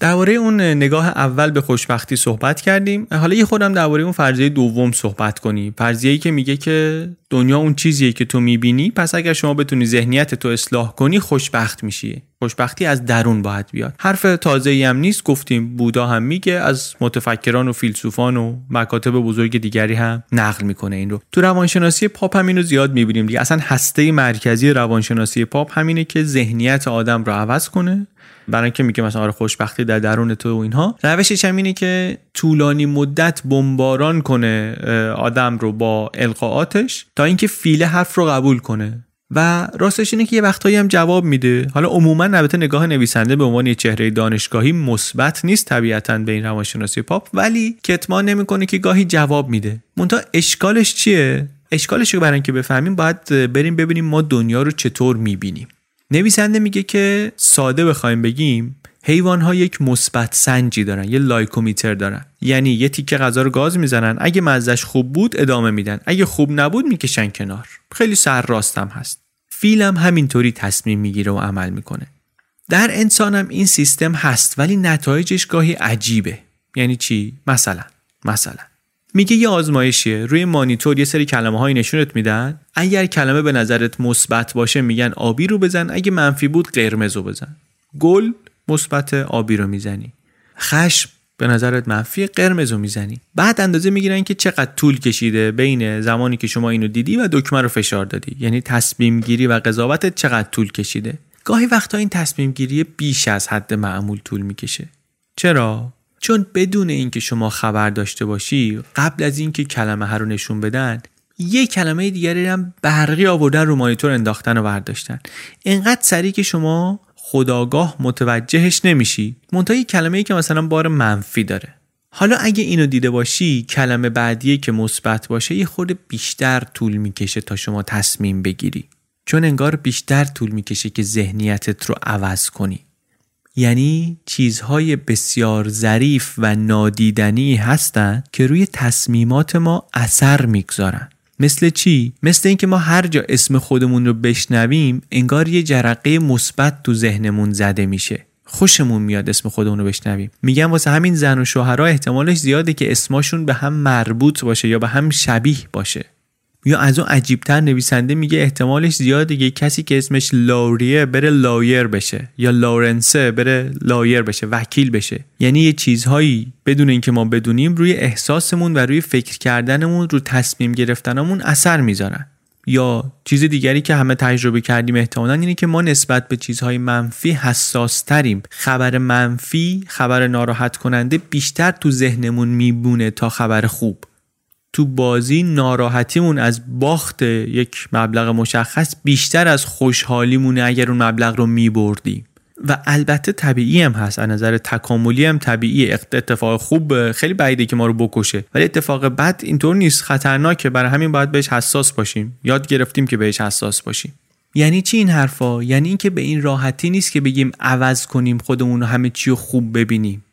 درباره اون نگاه اول به خوشبختی صحبت کردیم. حالا یه خودم درباره اون فرضیه دوم صحبت کنی. فرضیه‌ای که میگه که دنیا اون چیزیه که تو می‌بینی پس اگر شما بتونی ذهنیت تو اصلاح کنی خوشبخت میشی. خوشبختی از درون باید بیاد. حرف تازه هم نیست گفتیم بودا هم میگه از متفکران و فیلسوفان و مکاتب بزرگ دیگری هم نقل می‌کنه این رو. تو روانشناسی پاپ هم اینو زیاد می‌بینیم دیگه. اصلا هسته مرکزی روانشناسی پاپ همینه که ذهنیت آدم رو عوض کنه. برای اینکه میگه مثلا آره خوشبختی در درون تو و اینها. روشش هم اینه که طولانی مدت بمباران کنه آدم رو با القاعاتش تا اینکه فیله حرف رو قبول کنه. و راستش اینه که یه وقتایی هم جواب میده. حالا عموما البته نگاه نویسنده به عنوان یه چهره دانشگاهی مثبت نیست طبیعتا به این روانشناسی پاپ ولی کتمان نمی‌کنه که گاهی جواب میده. مونتا اشکالش چیه؟ اشکالش رو برای اینکه بفهمیم باید بریم ببینیم ما دنیا رو چطور می‌بینیم. نویسنده میگه که ساده بخوایم بگیم حیوان ها یک مثبت سنجی دارن یه لایکومیتر دارن. یعنی یه تیکه غذا رو گاز می‌زنن اگه مزش خوب بود ادامه میدن اگه خوب نبود می‌کشن کنار. خیلی سر راستم هست. فیلم همینطوری تصمیم می‌گیره و عمل می‌کنه. در انسانم این سیستم هست ولی نتایجش گاهی عجیبه. یعنی چی؟ مثلا مثلا. میگه یه آزمایشیه. روی مانیتور یه سری کلمه های نشونت میدن. اگر کلمه به نظرت مثبت باشه میگن آبی رو بزن. اگه منفی بود قرمز رو بزن. گل مثبت آبی رو می‌زنی. خشم به نظرت منفی قرمز رو می‌زنی. بعد اندازه می‌گیرن که چقدر طول کشیده بین زمانی که شما اینو دیدی و دکمه رو فشار دادی. یعنی تصمیم گیری و قضاوتت چقدر طول کشیده. گاهی وقتا این تصمیم گیری بیش از حد معمول طول می‌کشه. چرا؟ چون بدون اینکه شما خبر داشته باشی قبل از اینکه کلمه ها رو نشون بدن یه کلمه دیگری هم برقی آوردن رو مانیتور انداختن و برداشتن. انقدر سریع که شما خداگاه متوجهش نمیشی. منتها کلمه ای که مثلا بار منفی داره. حالا اگه اینو دیده باشی کلمه بعدیه که مثبت باشه یه خورده بیشتر طول می‌کشه تا شما تصمیم بگیری. چون انگار بیشتر طول می‌کشه که ذهنیتت رو عوض کنی. یعنی چیزهای بسیار ظریف و نادیدنی هستند که روی تصمیمات ما اثر می‌گذارن. مثل چی؟ مثل اینکه ما هر جا اسم خودمون رو بشنویم انگار یه جرقه مثبت تو ذهنمون زده میشه. خوشمون میاد اسم خودمون رو بشنویم. میگم واسه همین زن و شوهرها احتمالش زیاده که اسماشون به هم مربوط باشه یا به هم شبیه باشه. یا از اون عجیبتر نویسنده میگه احتمالش زیاده که کسی که اسمش لاوریه بره lawyer بشه یا لورنسه بره lawyer بشه وکیل بشه. یعنی یه چیزهایی بدون اینکه ما بدونیم روی احساسمون و روی فکر کردنمون رو تصمیم گرفتنمون اثر می‌ذارن. یا چیز دیگری که همه تجربه کردیم احتمالا اینه که ما نسبت به چیزهای منفی حساس تریم خبر منفی خبر ناراحت کننده بیشتر تو ذهنمون میبونه تا خبر خوب. تو بازی ناراحتیمون از باخت یک مبلغ مشخص بیشتر از خوشحالیمونه اگر اون مبلغ رو میبردیم. و البته طبیعی هم هست. از نظر تکاملی هم طبیعی اتفاق خوب خیلی بعیده که ما رو بکشه. ولی اتفاق بد اینطور نیست. خطرناکه. برای همین باید بهش حساس باشیم. یاد گرفتیم که بهش حساس باشیم. یعنی چی این حرفا؟ یعنی اینکه به این راحتی نیست که بگیم عوض کنیم خودمون رو همه چی رو خوب ببینیم.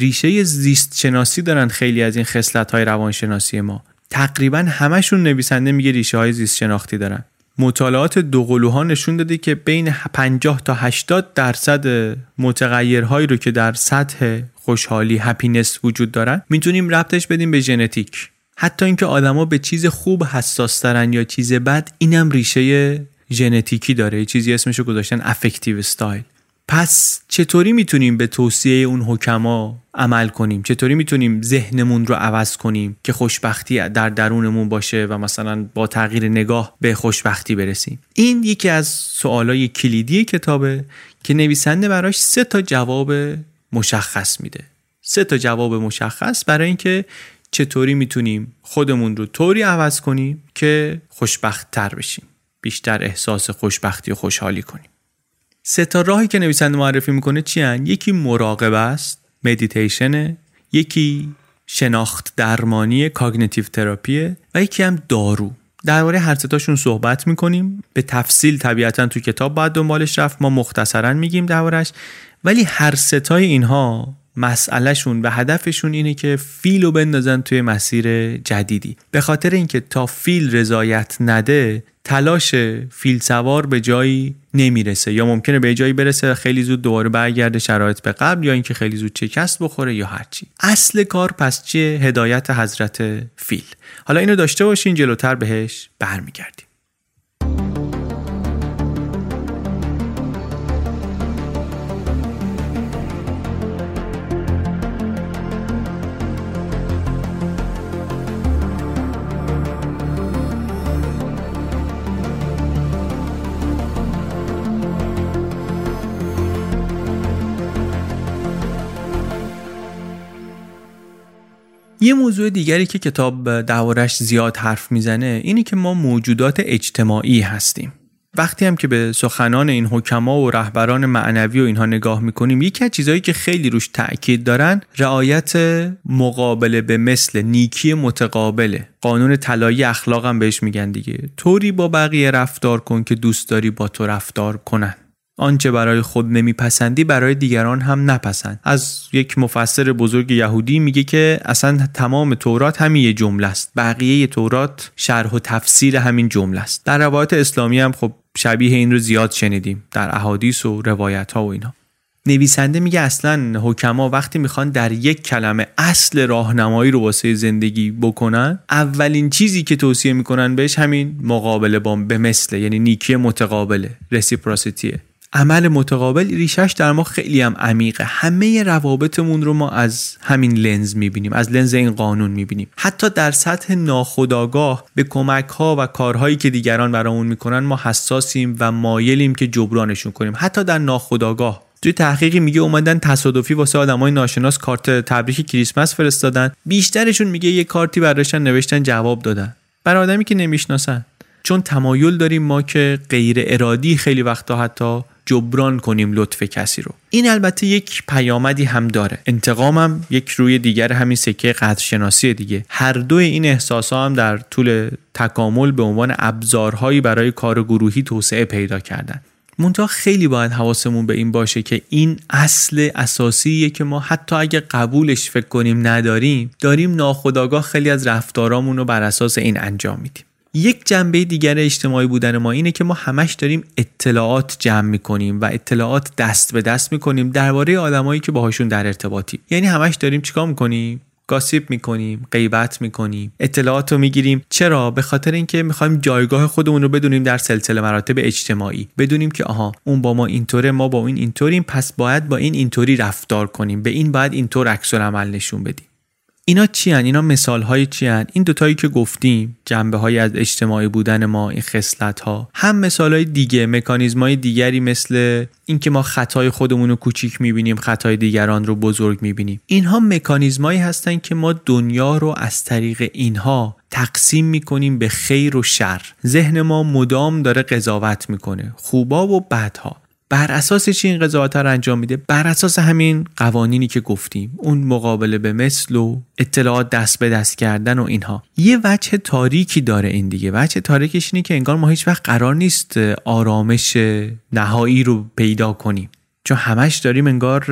ریشه زیست شناسی دارن خیلی از این خصلت های روانشناسی ما. تقریبا همشون نویسنده میگه ریشه های زیست شناختی دارن. مطالعات دوقلوها نشون داده که بین 50 تا 80 درصد متغیرهایی رو که در سطح خوشحالی هپینس وجود دارن می‌تونیم ربطش بدیم به ژنتیک. حتی اینکه آدما به چیز خوب حساس ترن یا چیز بد اینم ریشه ژنتیکی داره. چیزی اسمشو گذاشتن افکتیو استایل پس چطوری می‌تونیم به توصیه اون حکما عمل کنیم؟ چطوری می‌تونیم ذهنمون رو عوض کنیم که خوشبختی در درونمون باشه و مثلا با تغییر نگاه به خوشبختی برسیم؟ این یکی از سوالای کلیدی کتابه که نویسنده براش سه تا جواب مشخص میده. سه تا جواب مشخص برای اینکه چطوری می‌تونیم خودمون رو طوری عوض کنیم که خوشبخت تر بشیم بیشتر احساس خوشبختی و خوشحالی کنیم. سه تا راهی که نویسنده معرفی می‌کنه چی هن؟ یکی مراقبه است مدیتیشنه یکی شناخت درمانی cognitive therapy ه و یکی هم دارو. درباره هر ستاشون صحبت می‌کنیم. به تفصیل طبیعتا تو کتاب باید دنبالش رفت. ما مختصرا میگیم دربارش ولی هر ستای اینها مسئلهشون و هدفشون اینه که فیل رو بندازن توی مسیر جدیدی. به خاطر اینکه تا فیل رضایت نده تلاش فیل سوار به جایی نمی‌رسه. یا ممکنه به جایی برسه خیلی زود دوباره برگرده شرایط به قبل یا اینکه خیلی زود شکست بخوره یا هرچی اصل کار پس چیه؟ هدایت حضرت فیل. حالا اینو داشته باشین جلوتر بهش برمیگردیم. یه موضوع دیگری که کتاب دوارش زیاد حرف می‌زنه اینه که ما موجودات اجتماعی هستیم. وقتی هم که به سخنان این حکما و رهبران معنوی و اینها نگاه می‌کنیم یکی از چیزهایی که خیلی روش تاکید دارن رعایت مقابله به مثل نیکی متقابله. قانون طلایی اخلاق هم بهش میگن دیگه. طوری با بقیه رفتار کن که دوست داری با تو رفتار کنن. آنچه برای خود نمیپسندی برای دیگران هم نپسند. از یک مفسر بزرگ یهودی میگه که اصلا تمام تورات همین یه جمله است. بقیه تورات شرح و تفسیر همین جمله است. در روایت اسلامی هم خب شبیه این رو زیاد شنیدیم در احادیث و روایت ها و اینا. نویسنده میگه اصلا حکما وقتی می‌خوان در یک کلمه اصل راهنمایی رو واسه زندگی بکنن اولین چیزی که توصیه می‌کنن بهش همین مقابله با به مثل یعنی نیکی متقابله رسیپراسیتیه عمل متقابل ریشش در ما خیلی هم عمیقه. همه روابطمون رو ما از همین لنز می‌بینیم از لنز این قانون می‌بینیم. حتی در سطح ناخودآگاه به کمک ها و کارهایی که دیگران برامون می‌کنن ما حساسیم و مایلیم که جبرانشون کنیم. حتی در ناخودآگاه. توی تحقیقی میگه اومدن تصادفی واسه آدمای ناشناس کارت تبریک کریسمس فرستادن. بیشترشون میگه یه کارتی برداشتن نوشتن جواب دادن. برای آدمی که نمی‌شناسن. چون تمایل داریم ما که غیر ارادی خیلی وقتا حتی جبران کنیم لطف کسی رو. این البته یک پیامدی هم داره. انتقامم یک روی دیگر همین سکه قدرشناسی دیگه. هر دو این احساس ها هم در طول تکامل به عنوان ابزارهایی برای کار گروهی توسعه پیدا کردن. منتها خیلی باید حواسمون به این باشه که این اصل اساسیه که ما حتی اگه قبولش فکر کنیم نداریم داریم ناخداگاه خیلی از رفتارامون رو بر اساس این انجام میدیم. یک جنبه دیگر اجتماعی بودن ما اینه که ما همش داریم اطلاعات جمع می‌کنیم و اطلاعات دست به دست می‌کنیم درباره آدمایی که باهاشون در ارتباطی یعنی همش داریم چیکار می‌کنیم؟ گاسیپ می‌کنیم غیبت می‌کنیم اطلاعات رو می‌گیریم. چرا؟ به خاطر اینکه می‌خوایم جایگاه خودمون رو بدونیم در سلسله مراتب اجتماعی. بدونیم که آها اون با ما اینطوره ما با این اینطوریم پس باید با این اینطوری رفتار کنیم. به این باید اینطور عکس عمل نشون بدیم. اینا چی هن؟ اینا مثال های چی هن؟ این دوتایی که گفتیم جنبه های از اجتماعی بودن ما این خصلت ها هم مثال های دیگه مکانیزم های دیگری مثل اینکه ما خطای خودمون رو کوچیک می‌بینیم خطای دیگران رو بزرگ می‌بینیم اینها مکانیزمایی هستن که ما دنیا رو از طریق اینها تقسیم می‌کنیم به خیر و شر ذهن ما مدام داره قضاوت می‌کنه خوبا و بدها بر اساس چی این قضاوت رو انجام میده؟ بر اساس همین قوانینی که گفتیم اون مقابله به مثل و اطلاعات دست به دست کردن و اینها. یه وجه تاریکی داره این دیگه. وجه تاریکش اینه که انگار ما هیچ وقت قرار نیست آرامش نهایی رو پیدا کنیم. چون همش داریم انگار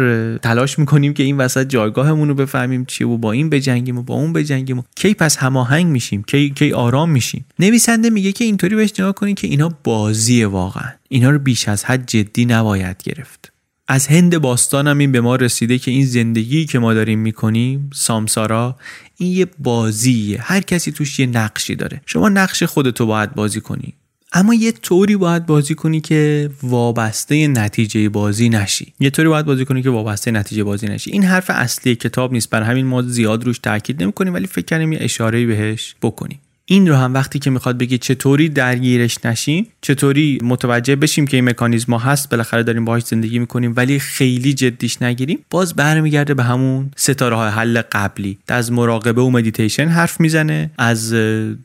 تلاش می‌کنیم که این وسط جایگاهمون رو بفهمیم چی و با این بجنگیم و با اون بجنگیم و کی پس هماهنگ میشیم کی کی آرام میشیم. نویسنده میگه که اینطوری بهش نگاه کنید که اینا بازیه واقعا. اینا رو بیش از حد جدی نباید گرفت. از هند باستان هم این به ما رسیده که این زندگی که ما داریم می‌کنیم سامسارا این یه بازیه. هر کسی توش یه نقشی داره. شما نقش خودتو باید بازی کنی. اما یه طوری باید بازی کنی که وابسته نتیجه بازی نشی. یه طوری باید بازی کنی که وابسته نتیجه بازی نشی. این حرف اصلی کتاب نیست. بر همین ما زیاد روش تاکید نمی‌کنیم ولی فکر کنیم یه اشاره بهش بکنیم. این رو هم وقتی که می‌خواد بگه چطوری درگیرش نشیم چطوری متوجه بشیم که این مکانیزم هست بالاخره داریم باهاش زندگی می‌کنیم ولی خیلی جدیش نگیریم باز برمیگرده به همون ستاره های حل قبلی. از مراقبه و مدیتیشن حرف می‌زنه از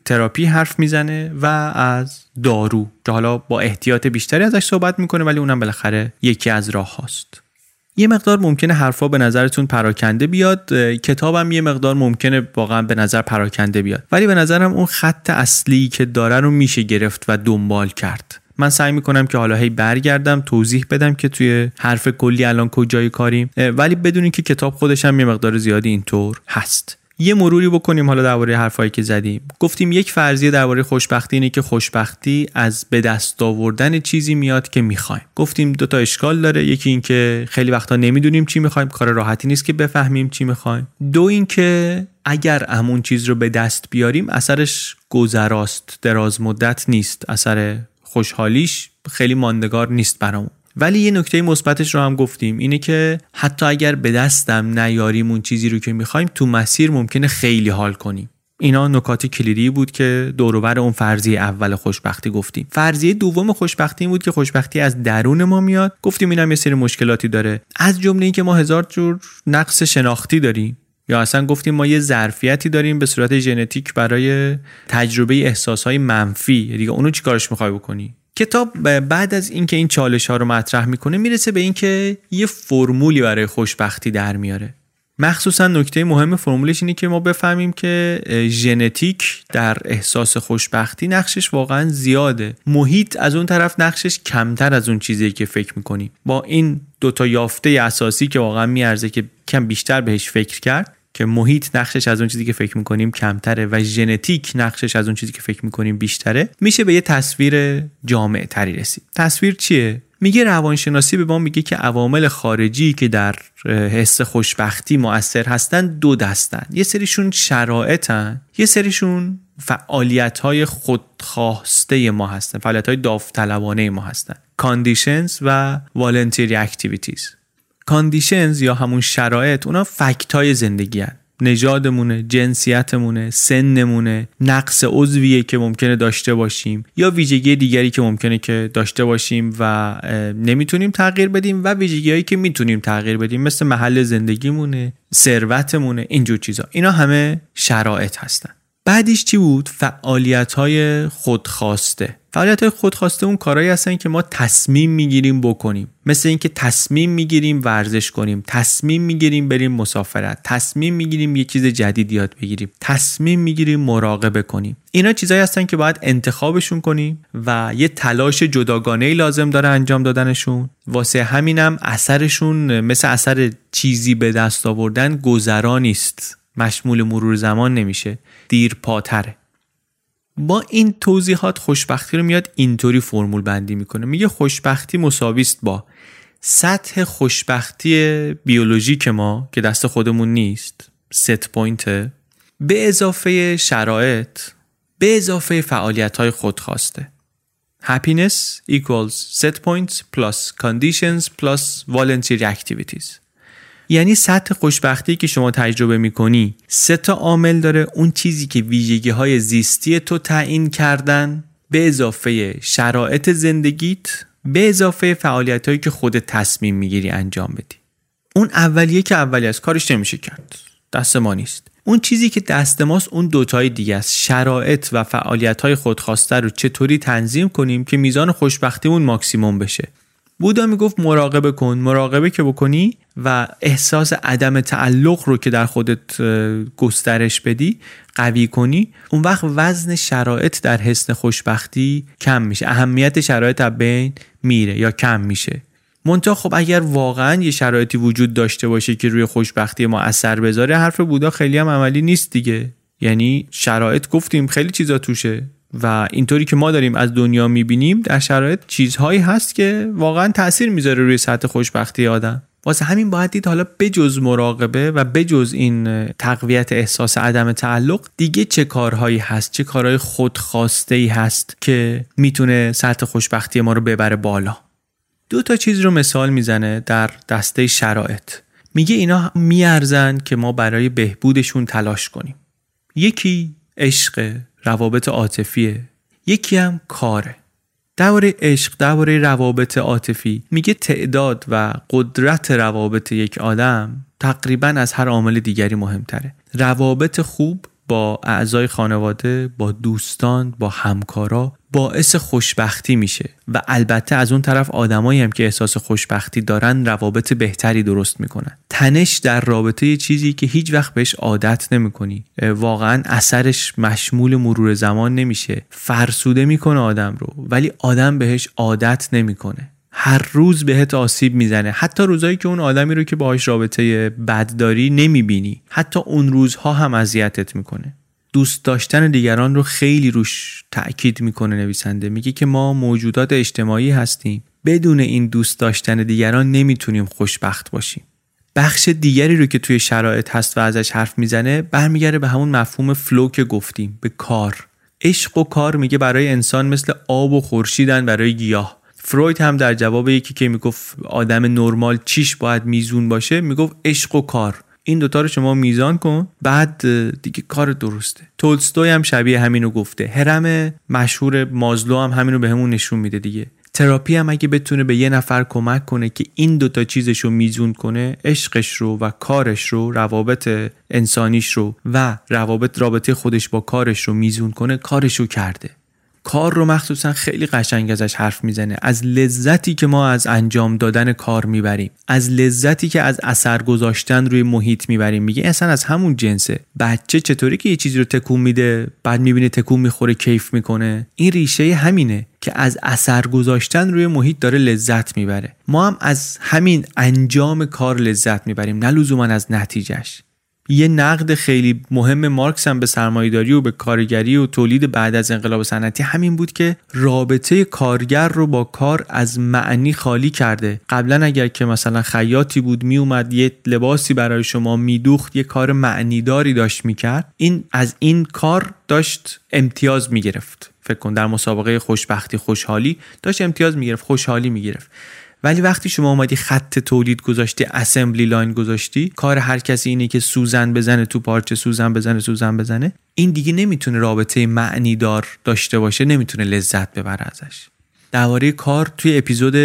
تراپی حرف می‌زنه و از دارو که حالا با احتیاط بیشتری ازش صحبت می‌کنه ولی اونم بالاخره یکی از راه هاست یه مقدار ممکنه حرفا به نظرتون پراکنده بیاد کتابم یه مقدار ممکنه واقعا به نظر پراکنده بیاد. ولی به نظرم اون خط اصلی که داره رو میشه گرفت و دنبال کرد. من سعی می‌کنم که حالا هی برگردم توضیح بدم که توی حرف کلی الان کجای کاریم. ولی بدونین که کتاب خودش هم یه مقدار زیادی اینطور هست. یه مروری بکنیم حالا درباره حرفایی که زدیم. گفتیم یک فرضیه درباره خوشبختی اینه که خوشبختی از به دست آوردن چیزی میاد که می‌خوایم. گفتیم دو تا اشکال داره. یکی اینکه خیلی وقتا نمی‌دونیم چی می‌خوایم. کار راحتی نیست که بفهمیم چی می‌خوایم. دو اینکه اگر همون چیز رو به دست بیاریم اثرش گذراست دراز مدت نیست. اثر خوشحالیش خیلی ماندگار نیست برامون. ولی یه نکته مثبتش رو هم گفتیم اینه که حتی اگر به دستم نیاریم اون چیزی رو که می‌خوایم تو مسیر ممکنه خیلی حال کنیم. اینا نکات کلیدی بود که دوروبر اون فرضیه اول خوشبختی گفتیم. فرضیه دوم خوشبختی این بود که خوشبختی از درون ما میاد. گفتیم اینم یه سری مشکلاتی داره. از جمله اینکه ما هزار جور نقص شناختی داریم. یا اصلا گفتیم ما یه ظرفیتی داریم به صورت ژنتیک برای تجربه احساسهای منفی. دیگه اونو چیکارش می‌خوای بکنی؟ کتاب بعد از اینکه این چالش ها رو مطرح می‌کنه می‌رسه به اینکه یه فرمولی برای خوشبختی در میاره. مخصوصا نکته مهم فرمولش اینه که ما بفهمیم که ژنتیک در احساس خوشبختی نقشش واقعا زیاده. محیط از اون طرف نقشش کمتر از اون چیزی که فکر می‌کنیم. با این دوتا یافته اساسی که واقعا میارزه که کم بیشتر بهش فکر کرد که محیط نقشش از اون چیزی که فکر می‌کنیم کمتره و ژنتیک نقشش از اون چیزی که فکر می‌کنیم بیشتره میشه به یه تصویر جامع تری رسید. تصویر چیه؟ میگه روانشناسی به ما میگه که عوامل خارجی که در حس خوشبختی مؤثر هستن دو دستن. یه سریشون شرایطن یه سریشون فعالیت های خودخواسته ما هستن فعالیت های داوطلبانه ما هستن. conditions و voluntary activities. کاندیشنز یا همون شرایط اونا فکت های زندگی هن. نژادمونه جنسیتمونه سنمونه نقص عضویه که ممکنه داشته باشیم یا ویژگی دیگری که ممکنه که داشته باشیم و نمی‌تونیم تغییر بدیم و ویژگی هایی که می‌تونیم تغییر بدیم. مثل محل زندگیمونه ثروتمونه اینجور چیزا. اینا همه شرایط هستن. بعدیش چی بود؟ فعالیت های خودخواسته. فعالیت های خودخواسته اون کارهایی هستن که ما تصمیم می‌گیریم بکنیم. مثل اینکه تصمیم می‌گیریم ورزش کنیم. تصمیم می‌گیریم بریم مسافرت. تصمیم می‌گیریم یه چیز جدید یاد بگیریم. تصمیم می‌گیریم مراقبه کنیم. اینا چیزایی هستن که باید انتخابشون کنیم و یه تلاش جداگانه ای لازم داره انجام دادنشون. واسه همینم اثرشون مثل اثر چیزی به دست آوردن گذرا نیست. مشمول مرور زمان نمیشه. دیرپاتره با این توضیحات خوشبختی رو میاد اینطوری فرمول بندی می‌کنه. میگه خوشبختی مساویست با سطح خوشبختی بیولوژیک ما که دست خودمون نیست set point به اضافه شرایط به اضافه فعالیت های خودخواسته. Happiness equals set point plus conditions plus voluntary activities. یعنی سطح خوشبختی که شما تجربه می‌کنی. سه تا عامل داره اون چیزی که ویژگی های زیستی تو تعیین کردن. به اضافه شرایط زندگیت به اضافه فعالیت هایی که خود تصمیم می‌گیری انجام بدی. اون اولیه که اولی از کارش نمیشه کرد. دست ما نیست. اون چیزی که دست ماست اون دوتای دیگه است. شرایط و فعالیت های خودخواسته رو چطوری تنظیم کنیم که میزان خوشبختیمون ماکسیموم بشه. بودا می‌گفت مراقبه کن مراقبه که بکنی و احساس عدم تعلق رو که در خودت گسترش بدی قوی کنی اون وقت وزن شرایط در حسن خوشبختی کم میشه اهمیت شرایط بین میره یا کم میشه. منتها خب اگر واقعا یه شرایطی وجود داشته باشه که روی خوشبختی ما اثر بذاره حرف بودا خیلی هم عملی نیست دیگه. یعنی شرایط گفتیم خیلی چیزا توشه. و اینطوری که ما داریم از دنیا می‌بینیم در شرایط چیزهایی هست که واقعا تاثیر می‌ذاره روی سطح خوشبختی آدم. واسه همین باید دید حالا بجز مراقبه و بجز این تقویت احساس عدم تعلق دیگه چه کارهایی هست؟ چه کارهای خودخواسته ای هست که می‌تونه سطح خوشبختی ما رو ببره بالا؟ دو تا چیز رو مثال می‌زنه در دسته شرایط. میگه اینا میارزن که ما برای بهبودشون تلاش کنیم. یکی عشق روابط عاطفیه یکی هم کاره. درباره عشق درباره روابط عاطفی میگه تعداد و قدرت روابط یک آدم تقریبا از هر عامل دیگری مهمتره. روابط خوب با اعضای خانواده با دوستان با همکارا باعث خوشبختی میشه و البته از اون طرف آدمایی هم که احساس خوشبختی دارن روابط بهتری درست می‌کنن. تنش در رابطه یه چیزی که هیچ وقت بهش عادت نمی‌کنی. واقعا اثرش مشمول مرور زمان نمیشه. فرسوده می‌کنه آدم رو ولی آدم بهش عادت نمی‌کنه. هر روز بهت آسیب می‌زنه. حتی روزایی که اون آدمی رو که باهاش رابطه بد داری نمی‌بینی. حتی اون روزها هم اذیتت می‌کنه. دوست داشتن دیگران رو خیلی روش تاکید می‌کنه نویسنده. میگه که ما موجودات اجتماعی هستیم. بدون این دوست داشتن دیگران نمی‌تونیم خوشبخت باشیم. بخش دیگری رو که توی شرایط هست و ازش حرف می‌زنه برمیگرده به همون مفهوم فلو که گفتیم به کار. عشق و کار میگه برای انسان مثل آب و خورشیدن برای گیاه. فروید هم در جواب یکی که می‌گفت آدم نرمال چیش باید میزون باشه می‌گفت عشق و کار. این دوتا رو شما میزان کن. بعد دیگه کار درسته. تولستوی هم شبیه همینو گفته. هرم مشهور مازلو هم همینو به همون نشون میده دیگه. تراپی هم اگه بتونه به یه نفر کمک کنه که این دوتا چیزش رو میزون کنه عشقش رو و کارش رو روابط انسانیش رو و روابط رابطه خودش با کارش رو میزون کنه کارش رو کرده. کار رو مخصوصا خیلی قشنگ ازش حرف می‌زنه. از لذتی که ما از انجام دادن کار می‌بریم از لذتی که از اثر گذاشتن روی محیط می‌بریم. میگه اصلا از همون جنسه. بچه چطوری که یه چیزی رو تکون میده بعد می‌بینه تکون می‌خوره کیف می‌کنه. این ریشه همینه که از اثر گذاشتن روی محیط داره لذت می‌بره. ما هم از همین انجام کار لذت می‌بریم نه لزوما از نتیجهش یه نقد خیلی مهم مارکس هم به سرمایهداری و به کارگری و تولید بعد از انقلاب صنعتی همین بود که رابطه کارگر رو با کار از معنی خالی کرده. قبلا اگر که مثلا خیاطی بود میومد یه لباسی برای شما میدوخت یه کار معنیداری داشت می‌کرد این از این کار داشت امتیاز می‌گرفت. فکر کن در مسابقه خوشبختی خوشحالی داشت امتیاز می‌گرفت خوشحالی می‌گرفت. ولی وقتی شما اومدی خط تولید گذاشتی اسمبلی لاین گذاشتی کار هر کسی اینه که سوزن بزنه تو پارچه سوزن بزنه سوزن بزنه این دیگه نمی‌تونه رابطه معنی دار داشته باشه نمی‌تونه لذت ببره ازش. درباره کار توی اپیزود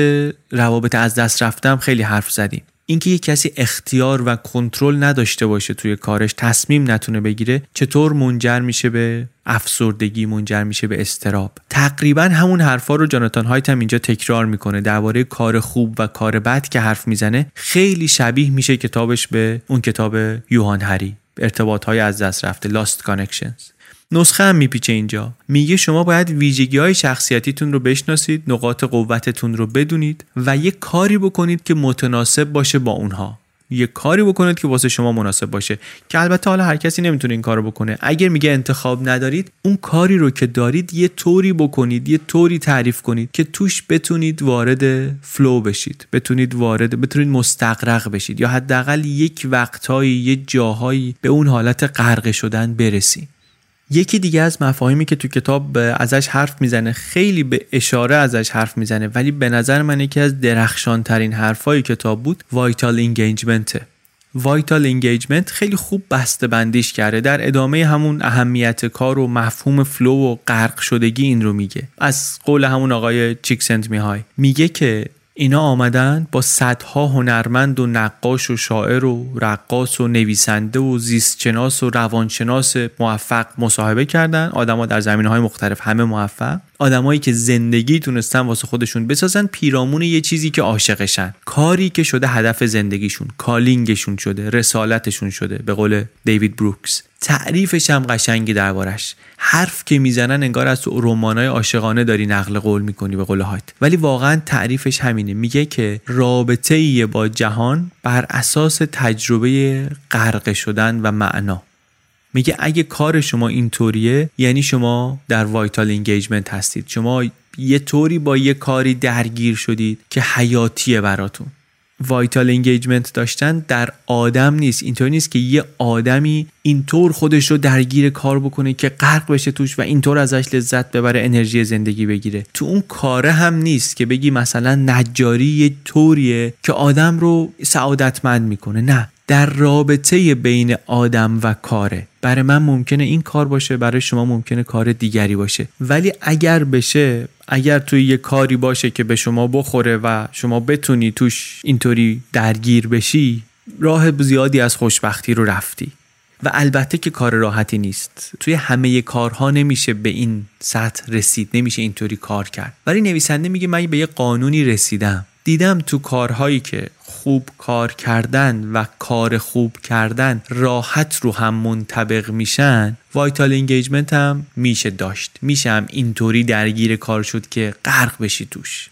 روابط از دست رفتم خیلی حرف زدیم. اینکه یک کسی اختیار و کنترل نداشته باشه توی کارش تصمیم نتونه بگیره چطور منجر میشه به افسردگی منجر میشه به استراب تقریبا همون حرفا رو جاناتان هایت هم اینجا تکرار می‌کنه. درباره کار خوب و کار بد که حرف می‌زنه خیلی شبیه میشه کتابش به اون کتاب یوهان هری. ارتباط های از دست رفته Lost Connections. نسخه هم میپیچه اینجا. میگه شما باید ویژگی های شخصیتیتون رو بشناسید نقاط قوتتون رو بدونید و یه کاری بکنید که متناسب باشه با اونها. یه کاری بکنید که واسه شما مناسب باشه. که البته حالا هر کسی نمی‌تونه این کارو بکنه. اگر میگه انتخاب ندارید اون کاری رو که دارید یه طوری بکنید یه طوری تعریف کنید که توش بتونید وارد فلو بشید. بتونید وارد بتونید مستقرق بشید یا حداقل یک وقتهایی یه جاهایی به اون حالت غرق شدن برسید. یکی دیگه از مفاهیمی که تو کتاب ازش حرف می‌زنه خیلی به اشاره ازش حرف می‌زنه ولی به نظر من یکی از درخشان ترین حرفای کتاب بود vital engagement. vital engagement خیلی خوب بسته‌بندیش کرده. در ادامه همون اهمیت کار و مفهوم flow و غرق شدگی این رو میگه. از قول همون آقای چیکسنت میهای میگه که اینا آمدن با صدها هنرمند و نقاش و شاعر و رقاص و نویسنده و زیستشناس و روانشناس موفق مصاحبه کردن. آدما در زمینه های مختلف همه موفق. آدمایی که زندگی تونستن واسه خودشون بسازن پیرامون یه چیزی که عاشقشن. کاری که شده هدف زندگیشون calling شون شده رسالتشون شده به قول دیوید بروکس. تعریفش هم قشنگی دربارش. حرف که می‌زنن انگار از رمانای عاشقانه داری نقل قول می‌کنی به قول هایت. ولی واقعا تعریفش همینه. میگه که رابطه با جهان بر اساس تجربه غرق شدن و معنا. میگه اگه کار شما اینطوریه یعنی شما در vital engagement هستید. شما یه طوری با یه کاری درگیر شدید که حیاتیه براتون. vital engagement داشتن در آدم نیست. اینطور نیست که یه آدمی اینطور خودش رو درگیر کار بکنه که غرق بشه توش و اینطور ازش لذت ببره انرژی زندگی بگیره. تو اون کاره هم نیست که بگی مثلا نجاری یه طوریه که آدم رو سعادتمند می‌کنه. نه. در رابطه بین آدم و کاره. برای من ممکنه این کار باشه برای شما ممکنه کار دیگری باشه. ولی اگر بشه اگر توی یه کاری باشه که به شما بخوره و شما بتونی توش اینطوری درگیر بشی راه زیادی از خوشبختی رو رفتی. و البته که کار راحتی نیست. توی همه کارها نمیشه به این سطح رسید نمیشه اینطوری کار کرد. ولی نویسنده میگه من به یه قانونی رسیدم. دیدم تو کارهایی که خوب کار کردن و کار خوب کردن راحت رو هم منطبق میشن وایتال انگیجمنت هم میشه داشت. میشه هم اینطوری درگیر کار شد که غرق بشی توش.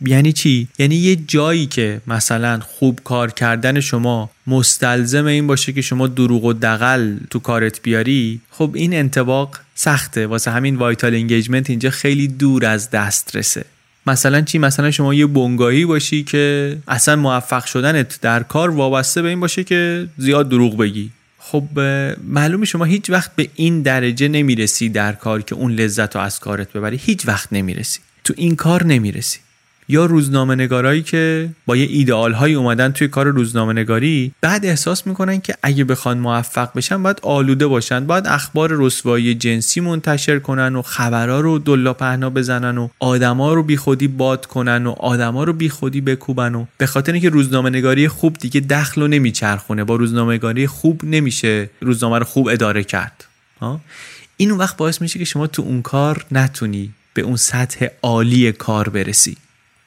یعنی چی؟ یعنی یه جایی که مثلا خوب کار کردن شما مستلزم این باشه که شما دروغ و دغل تو کارت بیاری خب این انطباق سخته. واسه همین vital engagement اینجا خیلی دور از دسترسه. مثلا چی؟ مثلا شما یه بنگاهی باشی که اصلا موفق شدنت در کار وابسته به این باشه که زیاد دروغ بگی. خب معلومه شما هیچ وقت به این درجه نمی‌رسی در کار که اون لذت رو از کارت ببری. هیچ وقت نمی‌رسی. تو این کار نمی‌رسی. یا روزنامه نگارایی که با یه ایدئال هایی اومدن توی کار روزنامه نگاری بعد احساس می‌کنن که اگه بخوان موفق بشن باید آلوده باشن باید اخبار رسوایی جنسی منتشر کنن و خبرها رو دلا پهنا بزنن و آدما رو بیخودی باد کنن و آدما رو بیخودی بکوبن و به خاطر اینکه روزنامه نگاری خوب دیگه دخل و نمیچرخونه با روزنامه نگاری خوب نمیشه روزنامه رو خوب اداره کرد. این وقت باعث میشه که شما تو اون کار نتونی به اون سطح عالی کار برسی.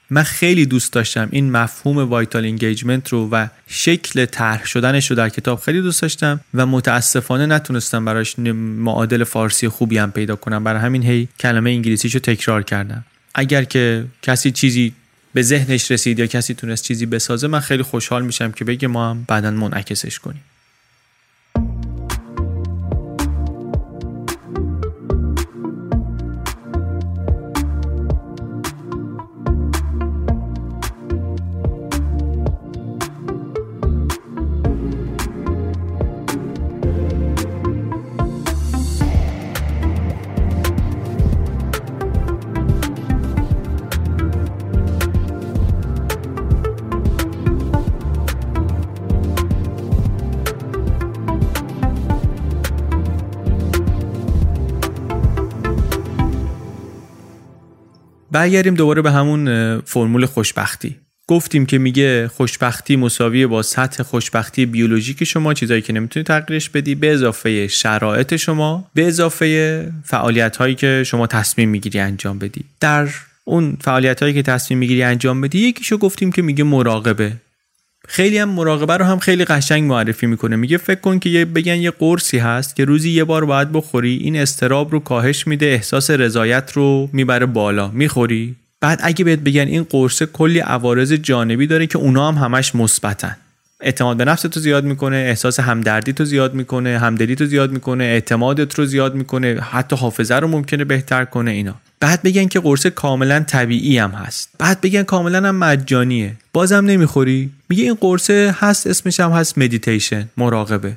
من خیلی دوست داشتم این مفهوم vital engagement رو و شکل طرح شدنش رو در کتاب خیلی دوست داشتم و متاسفانه نتونستم براش معادل فارسی خوبی هم پیدا کنم. برای همین هی کلمه انگلیسیشو تکرار کردم. اگر که کسی چیزی به ذهنش رسید یا کسی تونست چیزی بسازه من خیلی خوشحال میشم که بگه ما هم بعدا منعکسش کنیم. برگردیم دوباره به همون فرمول خوشبختی. گفتیم که میگه خوشبختی مساویه با سطح خوشبختی بیولوژیک شما چیزایی که نمی‌تونی تغییرش بدی به اضافه شرایط شما به اضافه فعالیت هایی که شما تصمیم می‌گیری انجام بدی. در اون فعالیت هایی که تصمیم می‌گیری انجام بدی یکیشو گفتیم که میگه مراقبه. خیلی هم مراقبه رو هم خیلی قشنگ معرفی می‌کنه. میگه فکر کن که یه بگن یه قرصی هست که روزی یه بار باید بخوری این استراب رو کاهش میده احساس رضایت رو می‌بره بالا. می‌خوری؟ بعد اگه بهت بگن این قرصه کلی عوارض جانبی داره که اونا هم همش مثبتن. اعتماد به نفس تو زیاد می‌کنه احساس همدردی تو زیاد می‌کنه همدلی تو زیاد می‌کنه اعتمادت رو زیاد می‌کنه حتی حافظه رو ممکنه بهتر کنه اینا. بعد بگن که قرص کاملا طبیعی هم هست. بعد بگن کاملا هم مجانیه. بازم نمی‌خوری؟ میگه این قرصه هست اسمش هم هست مدیتیشن مراقبه.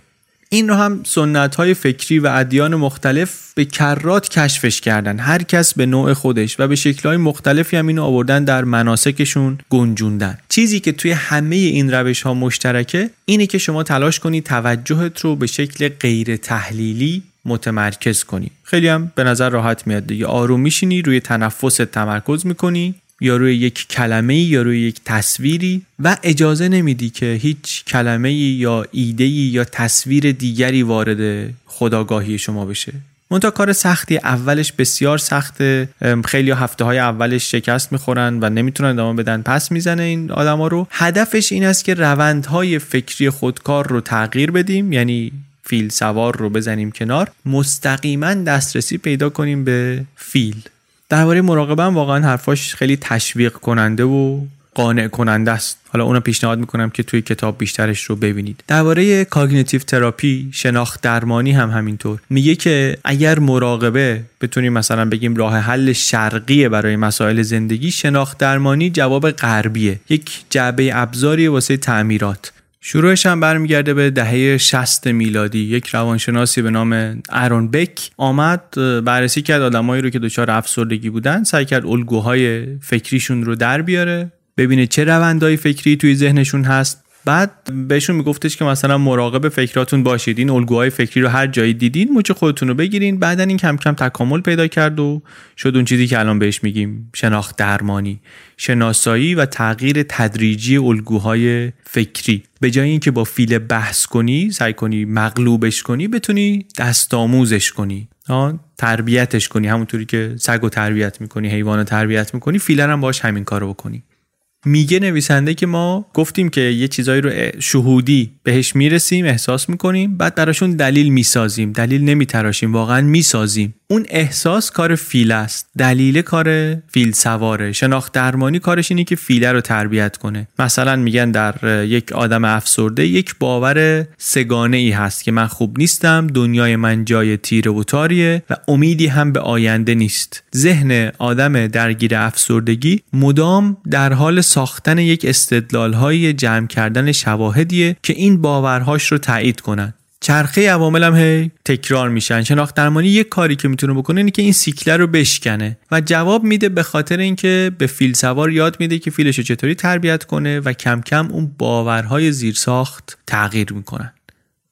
این رو هم سنت های فکری و ادیان مختلف به کرات کشفش کردن. هر کس به نوع خودش و به شکل های مختلفی هم اینو آوردن در مناسکشون گنجوندن. چیزی که توی همه این روش ها مشترکه اینه که شما تلاش کنی توجهت رو به شکل غیر تحلیلی متمرکز کنی. خیلی هم به نظر راحت میاد دیگه. آروم میشینی روی تنفست تمرکز می‌کنی یا روی یک کلمه یا روی یک تصویری و اجازه نمیدی که هیچ کلمه یا ایده یا تصویر دیگری وارد خداگاهی شما بشه. منتها کار سختی. اولش بسیار سخته. خیلی هفته های اولش شکست می‌خورن و نمی‌تونن ادامه بدن. پس می‌زنه این آدما رو. هدفش این است که روندهای فکری خودکار رو تغییر بدیم. یعنی فیل سوار رو بزنیم کنار مستقیما دسترسی پیدا کنیم به فیل. درباره مراقبه هم واقعا حرفاش خیلی تشویق کننده و قانع کننده است. حالا اونو پیشنهاد می‌کنم که توی کتاب بیشترش رو ببینید. درباره cognitive therapy شناخت درمانی هم همینطور. میگه که اگر مراقبه بتونیم مثلا بگیم راه حل شرقیه برای مسائل زندگی شناخت درمانی جواب غربیه. یک جعبه ابزاری واسه تعمیرات. شروعش هم برمیگرده به دهه 60 میلادی. یک روانشناسی به نام ارون بک آمد بررسی کرد آدمایی رو که دچار افسردگی بودن. سعی کرد الگوهای فکریشون رو در بیاره ببینه چه روندهای فکری توی ذهنشون هست. بعد بهشون میگفتش که مثلا مراقب فکراتون باشید. این الگوهای فکری رو هر جایی دیدین مچ خودتون رو بگیرین. بعدا این کم کم تکامل پیدا کرد و شد اون چیزی که الان بهش میگیم شناخت درمانی شناسایی و تغییر تدریجی الگوهای فکری. به جای اینکه با فیل بحث کنی سعی کنی مغلوبش کنی بتونی دستآموزش کنی. تربیتش کنی. همونطوری که سگ و تربیت می‌کنی حیوان تربیت می‌کنی فیلر هم باش همین کارو بکنی. میگه نویسنده که ما گفتیم که یه چیزایی رو شهودی بهش می‌رسیم احساس می‌کنیم بعد براشون دلیل می‌سازیم. دلیل نمیتراشیم واقعا می‌سازیم. اون احساس کار فیل است. دلیل کار فیل سواره. شناخت درمانی کارش اینه که فیله رو تربیت کنه. مثلا میگن در یک آدم افسرده یک باور سگانه ای هست که من خوب نیستم دنیای من جای تیره و تاریه و امیدی هم به آینده نیست. ذهن آدم درگیر افسردگی مدام در حال ساختن یک استدلال های جمع کردن شواهدیه که این باورهاش رو تایید کنن. چرخه عوامل هم هی تکرار میشن. شناخت درمانی یک کاری که می‌تونه بکنه اینه که این سیکله رو بشکنه و جواب میده به خاطر اینکه به فیل سوار یاد میده که فیلش رو چطوری تربیت کنه و کم کم اون باورهای زیرساخت تغییر می‌کنن.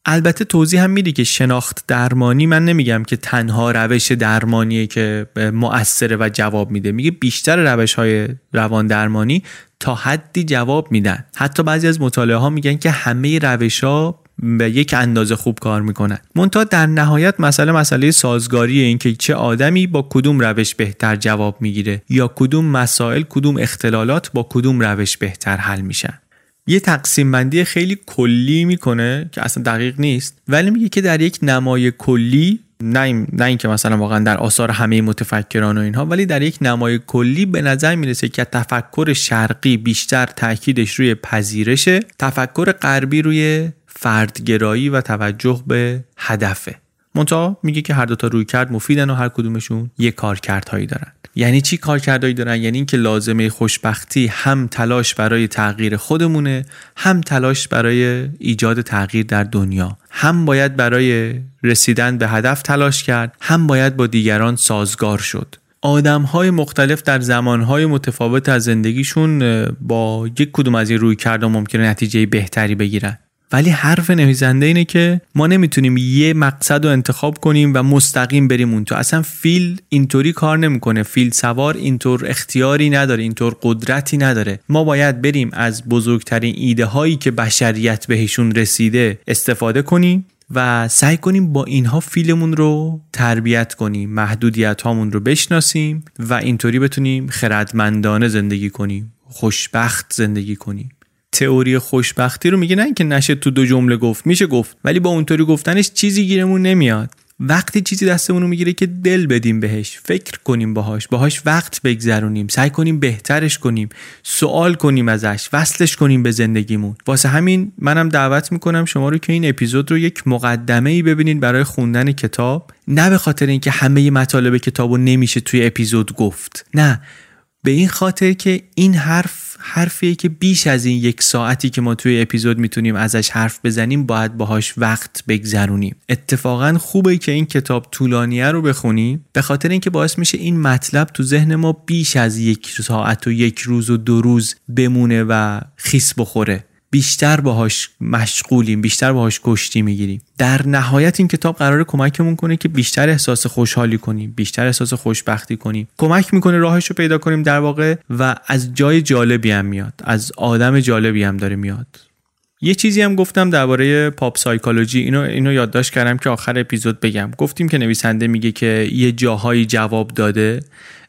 البته توضیح هم میده که شناخت درمانی من نمیگم که تنها روش درمانیه که مؤثره و جواب میده. میگه بیشتر روش های روان درمانی تا حدی جواب میدن. حتی بعضی از مطالعه ها میگن که همه روش ها به یک اندازه خوب کار می‌کنن. منتها در نهایت مسئله مسئله سازگاری این که چه آدمی با کدوم روش بهتر جواب می‌گیره یا کدوم مسائل کدوم اختلالات با کدوم روش بهتر حل میشن. یه تقسیم بندی خیلی کلی می‌کنه که اصلا دقیق نیست ولی میگه که در یک نمای کلی نه نه اینکه مثلا واقعا در آثار همه متفکران و اینها ولی در یک نمای کلی به نظر می‌رسه که تفکر شرقی بیشتر تاکیدش روی پذیرشه تفکر غربی روی فردگرایی و توجه به هدفه. منتها میگه که هر دوتا روی کرد مفیدن و هر کدومشون یه کارکردهایی دارن. یعنی چی کارکردهایی دارن؟ یعنی اینکه لازمه خوشبختی هم تلاش برای تغییر خودمونه هم تلاش برای ایجاد تغییر در دنیا. هم باید برای رسیدن به هدف تلاش کرد هم باید با دیگران سازگار شد. آدم های مختلف در زمان های متفاوت از زندگیشون با یک کدوم از این روی کرده ممکنه نتیجه بهتری بگیرن. ولی حرف نویسنده اینه که ما نمی‌تونیم یه مقصد رو انتخاب کنیم و مستقیم بریم اون تو. اصلا فیل اینطوری کار نمی‌کنه. فیل سوار اینطور اختیاری نداره اینطور قدرتی نداره. ما باید بریم از بزرگترین ایده هایی که بشریت بهشون رسیده استفاده کنیم و سعی کنیم با اینها فیلمون رو تربیت کنیم محدودیت هامون رو بشناسیم و اینطوری بتونیم خردمندانه زندگی کنیم خوشبخت زندگی کنیم. تئوری خوشبختی رو میگه نه اینکه نشه تو دو جمله گفت میشه گفت ولی با اونطوری گفتنش چیزی گیرمون نمیاد. وقتی چیزی دستمون رو می‌گیره که دل بدیم بهش فکر کنیم باهاش باهاش وقت بگذرونیم سعی کنیم بهترش کنیم سوال کنیم ازش وصلش کنیم به زندگیمون. واسه همین منم دعوت می‌کنم شما رو که این اپیزود رو یک مقدمه ای ببینید برای خوندن کتاب. نه به خاطر اینکه همه مطالب کتاب رو نمیشه توی اپیزود گفت. نه به این خاطر که این حرف حرفیه که بیش از این یک ساعتی که ما توی اپیزود می‌تونیم ازش حرف بزنیم باید باهاش وقت بگذرونیم. اتفاقا خوبه که این کتاب طولانیه رو بخونیم به خاطر اینکه باعث میشه این مطلب تو ذهن ما بیش از یک ساعت و یک روز و دو روز بمونه و خیس بخوره. بیشتر باهاش مشغولیم بیشتر باهاش کشتی می‌گیریم. در نهایت این کتاب قرار کمکمون کنه که بیشتر احساس خوشحالی کنیم بیشتر احساس خوشبختی کنیم. کمک می‌کنه راهش رو پیدا کنیم در واقع و از جای جالبی هم میاد از آدم جالبی هم داره میاد. یه چیزی هم گفتم درباره pop psychology اینو اینو یادداشت کردم که آخر اپیزود بگم. گفتیم که نویسنده میگه که یه جاهایی جواب داده.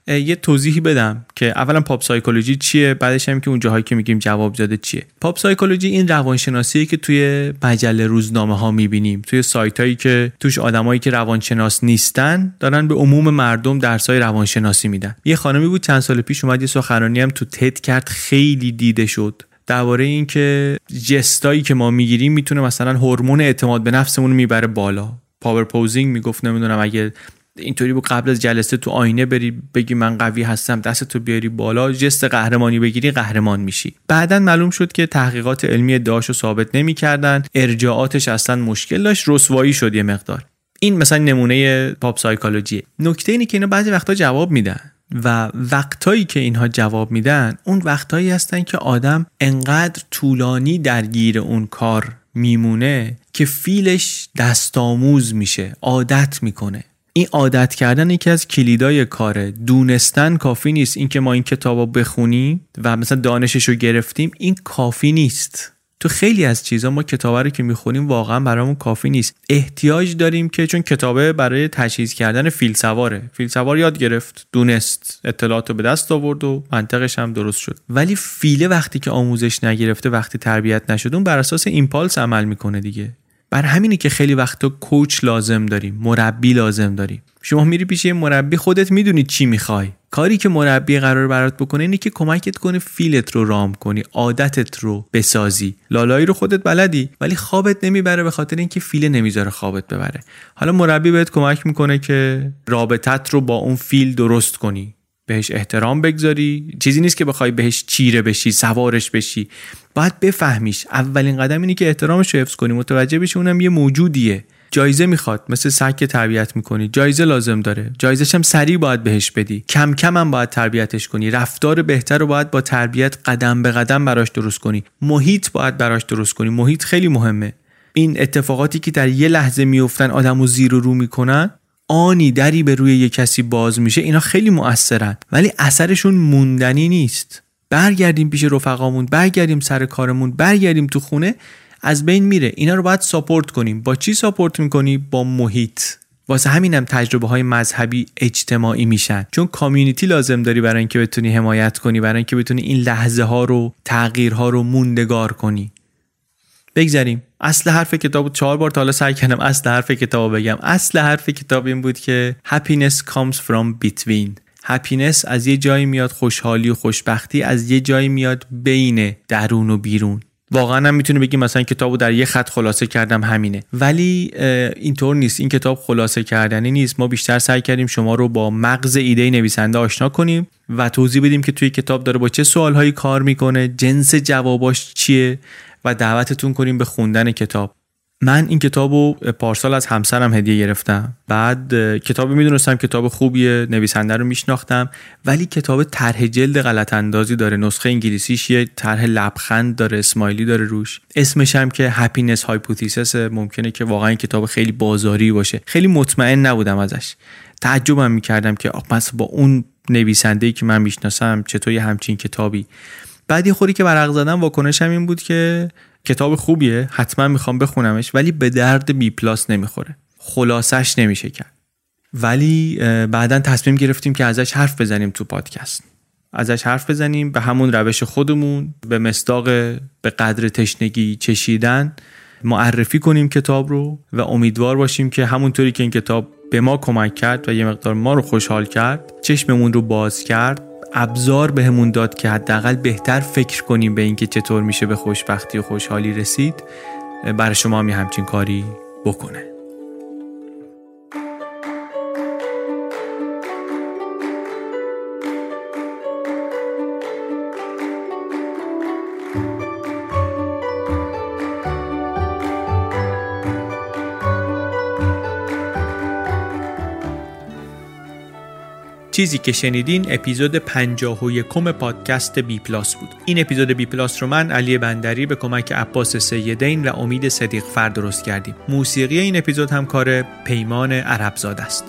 یه توضیحی بدم که اولا pop psychology چیه بعدش هم که اون جاهایی که میگیم جواب داده چیه. pop psychology این روانشناسیه که توی مجله روزنامه ها می‌بینیم. توی سایت هایی که توش آدمایی که روانشناس نیستن دارن به عموم مردم درسای روانشناسی میدن. یه خانمی بود چند سال پیش اومد یه سخنرانی هم تو تد کرد خیلی دیده شد. درباره اینکه ژستایی که ما می‌گیریم می‌تونه مثلا هورمون اعتماد به نفسمون می‌بره بالا. power posing می‌گفت نمی‌دونم اگه اینطوری بود قبل از جلسه تو آینه بری بگی من قوی هستم دست تو بیاری بالا ژست قهرمانی بگیری قهرمان میشی. بعدا معلوم شد که تحقیقات علمی ادعاشو ثابت نمی‌کردن ارجاعاتش اصلا مشکل داشت رسوایی شد یه مقدار. این مثلا نمونه pop psychology ه نکته اینه که اینا بعضی وقتا جواب میدن و وقتایی که اینها جواب میدن اون وقتایی هستن که آدم انقدر طولانی درگیر اون کار میمونه که فیلش دست‌آموز میشه عادت می‌کنه. این عادت کردن یکی از کلیدای کاره دونستن کافی نیست. اینکه ما این کتاب رو بخونیم و مثلا دانشش رو گرفتیم این کافی نیست. تو خیلی از چیزا ما کتابه رو که می‌خونیم واقعا برامون کافی نیست. احتیاج داریم که چون کتابه برای تجهیز کردن فیل سواره فیل سوار یاد گرفت دونست اطلاعات رو به دست آورد و منطقش هم درست شد. ولی فیله وقتی که آموزش نگرفته وقتی تربیت نشده اون بر اساس impulse عمل می‌کنه دیگه. بر همینی که خیلی وقتا کوچ لازم داریم مربی لازم داریم. شما میری پیش یه مربی خودت می‌دونی چی می‌خوای. کاری که مربی قرار برات بکنه اینه که کمکت کنه فیلت رو رام کنی عادتت رو بسازی. لالایی رو خودت بلدی ولی خوابت نمی‌بره به خاطر اینکه فیل نمی‌ذاره خوابت ببره. حالا مربی بهت کمک می‌کنه که رابطت رو با اون فیل درست کنی. بهش احترام بگذاری. چیزی نیست که بخوای بهش چیره بشی سوارش بشی. باید بفهمیش. اولین قدم اینه که احترامش رو حفظ کنی. متوجه بشی اونم یه موجودیه. جایزه می‌خواد. مثل سگ که تربیت می‌کنی. جایزه لازم داره. جایزش هم سریع باید بهش بدی. کم کم هم باید تربیتش کنی. رفتار بهتر رو باید با تربیت قدم به قدم براش درست کنی. محیط باید براش درست کنی. محیط خیلی مهمه. این اتفاقاتی که در یه لحظه میفتن آدم و زیر و رو می‌کنن آنی دری به روی یه کسی باز میشه اینا خیلی مؤثرن. ولی اثرشون موندنی نیست. برگردیم پیش رفقامون برگردیم سر کارمون برگردیم تو خونه از بین میره. اینا رو باید ساپورت کنیم. با چی ساپورت می‌کنی؟ با محیط. واسه همینم تجربه های مذهبی اجتماعی میشن. چون کامیونیتی لازم داری برای اینکه بتونی حمایت کنی برای اینکه بتونی این لحظه ها رو تغییرها رو موندگار کنی. بگذاریم اصل حرف کتاب چهار بار تا حالا سعی کردم اصل حرف کتاب بگم. اصل حرف کتاب این بود که happiness comes from between. هپینس از یه جایی میاد خوشحالی و خوشبختی از یه جایی میاد بین درون و بیرون. واقعا هم می‌تونه بگیم مثلا کتابو در یه خط خلاصه کردم همینه. ولی اینطور نیست. این کتاب خلاصه کردنی نیست. ما بیشتر سعی کردیم شما رو با مغز ایده نویسنده آشنا کنیم و توضیح بدیم که توی کتاب داره با چه سوالهایی کار می‌کنه جنس جواباش چیه. و دعوتتون کنیم به خوندن کتاب. من این کتاب رو پارسال از همسرم هدیه گرفتم. بعد کتاب می‌دونستم کتاب خوبیه نویسنده رو میشناختم ولی کتاب طرح جلد غلط اندازی داره. نسخه انگلیسیش یه طرح لبخند داره smiley داره روش. اسمش هم که Happiness Hypothesis ممکنه که واقعا این کتاب خیلی بازاری باشه. خیلی مطمئن نبودم ازش. تعجبم می‌کردم که مثلا با اون نویسنده که من می‌شناسم چطور همچین کتابی؟ بعد یه خورده که ورق زدم واکنشم این بود که کتاب خوبیه حتما می‌خوام بخونمش ولی به درد بی‌پلاس نمی‌خوره. خلاصش نمیشه کرد. ولی بعدا تصمیم گرفتیم که ازش حرف بزنیم تو پادکست. ازش حرف بزنیم به همون روش خودمون به مصداق به قدر تشنگی چشیدن معرفی کنیم کتاب رو و امیدوار باشیم که همونطوری که این کتاب به ما کمک کرد و یه مقدار ما رو خوشحال کرد چشممون رو باز کرد. ابزار بهمون داد که حداقل بهتر فکر کنیم به اینکه چطور میشه به خوشبختی و خوشحالی رسید برای شما هم همچین کاری بکنه. چیزی که شنیدین اپیزود 51 پادکست بی پلاس بود. این اپیزود بی پلاس رو من علی بندری به کمک عباس سیدین و امید صدیق فر درست کردیم. موسیقی این اپیزود هم کار پیمان عربزاد است.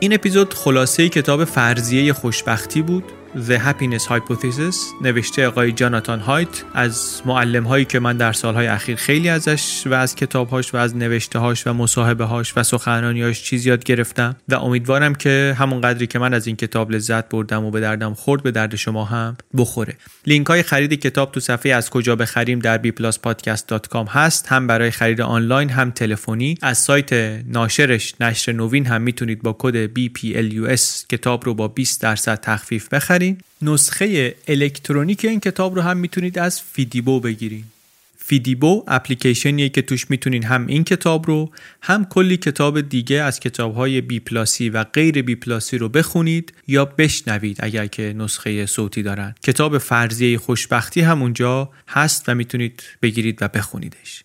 این اپیزود خلاصه کتاب فرضیه خوشبختی بود. The Happiness Hypothesis نوشته آقای جاناتان هایت از معلم هایی که من در سالهای اخیر خیلی ازش و از کتابهاش و از نوشته هاش و مصاحبه هاش و سخنرانیاش چیز یاد گرفتم و امیدوارم که همون قدری که من از این کتاب لذت بردم و به دردم خورد به درد شما هم بخوره. لینک های خرید کتاب تو صفحه از کجا بخریم در bpluspodcast.com هست. هم برای خرید آنلاین هم تلفنی. از سایت ناشرش نشر نوین هم می‌تونید با کد BPLUS کتاب رو با 20 درصد تخفیف بخرید. نسخه الکترونیک این کتاب رو هم می‌تونید از فیدیبو بگیرید فیدیبو اپلیکیشنیه که توش می‌تونین هم این کتاب رو هم کلی کتاب دیگه از کتاب های بی پلاسی و غیر بی پلاسی رو بخونید یا بشنوید اگر که نسخه صوتی دارن. کتاب فرضیه خوشبختی هم اونجا هست و می‌تونید بگیرید و بخونیدش.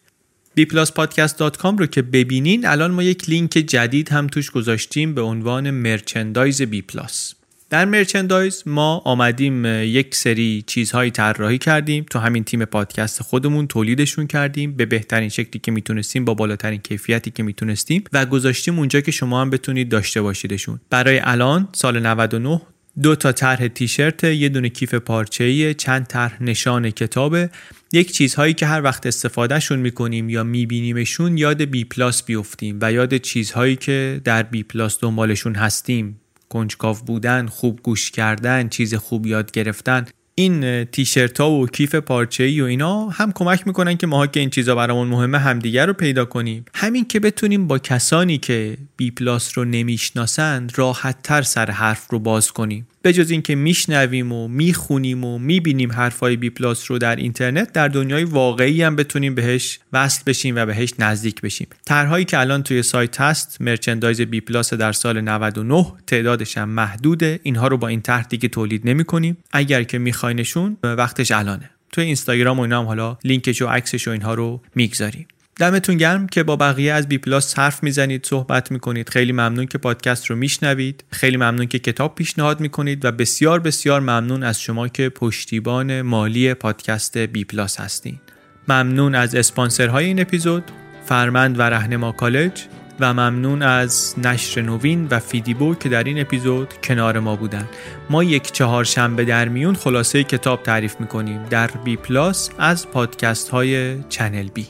Bpluspodcast.com رو که ببینین الان ما یک لینک جدید هم توش گذاشتیم به عنوان مرچندایز بی پلاس در مرچندایز ما آمدیم یک سری چیزهایی طراحی کردیم. تو همین تیم پادکست خودمون تولیدشون کردیم. به بهترین شکلی که می‌تونستیم با بالاترین کیفیتی که می‌تونستیم و گذاشتیم اونجا که شما هم بتونید داشته باشیدشون. برای الان سال 99 دو تا طرح تیشرت یه دونه کیف پارچه‌ای چند طرح نشان کتابه یک چیزهایی که هر وقت استفادهشون می‌کنیم یا میبینیمشون یاد بی پلاس بیفتیم و یاد چیزهایی که در بی پلاس دنبالشون هستیم. کنجکاو بودن خوب گوش کردن چیز خوب یاد گرفتن این تیشرت ها و کیف پارچه ای و اینا هم کمک می‌کنن که ماها که این چیزا برامون مهمه همدیگر رو پیدا کنیم. همین که بتونیم با کسانی که بی پلاس رو نمی‌شناسند راحت تر سر حرف رو باز کنیم. به جز اینکه میشنویم و می‌خونیم و می‌بینیم حرفای بی پلاس رو در اینترنت در دنیای واقعی هم بتونیم بهش وصل بشیم و بهش نزدیک بشیم. طرحهایی که الان توی سایت هست merchandise بی پلاس در سال 99 تعدادش هم محدوده. اینها رو با این طرح دیگه تولید نمی کنیم اگر که میخواینشون وقتش الانه. توی اینستاگرام و اینا هم حالا لینکش و عکسش و اینها رو می‌گذاریم. دمتون گرم که با بقیه از بی پلاس حرف می‌زنید صحبت می‌کنید. خیلی ممنون که پادکست رو میشنوید. خیلی ممنون که کتاب پیشنهاد می‌کنید و بسیار بسیار ممنون از شما که پشتیبان مالی پادکست بی پلاس هستین. ممنون از اسپانسرهای این اپیزود فرمند و رهنما کالج و ممنون از نشر نوین و فیدیبو که در این اپیزود کنار ما بودن. ما یک چهارشنبه در میون خلاصه کتاب تعریف می‌کنیم در بی پلاس از پادکست های چنل بی.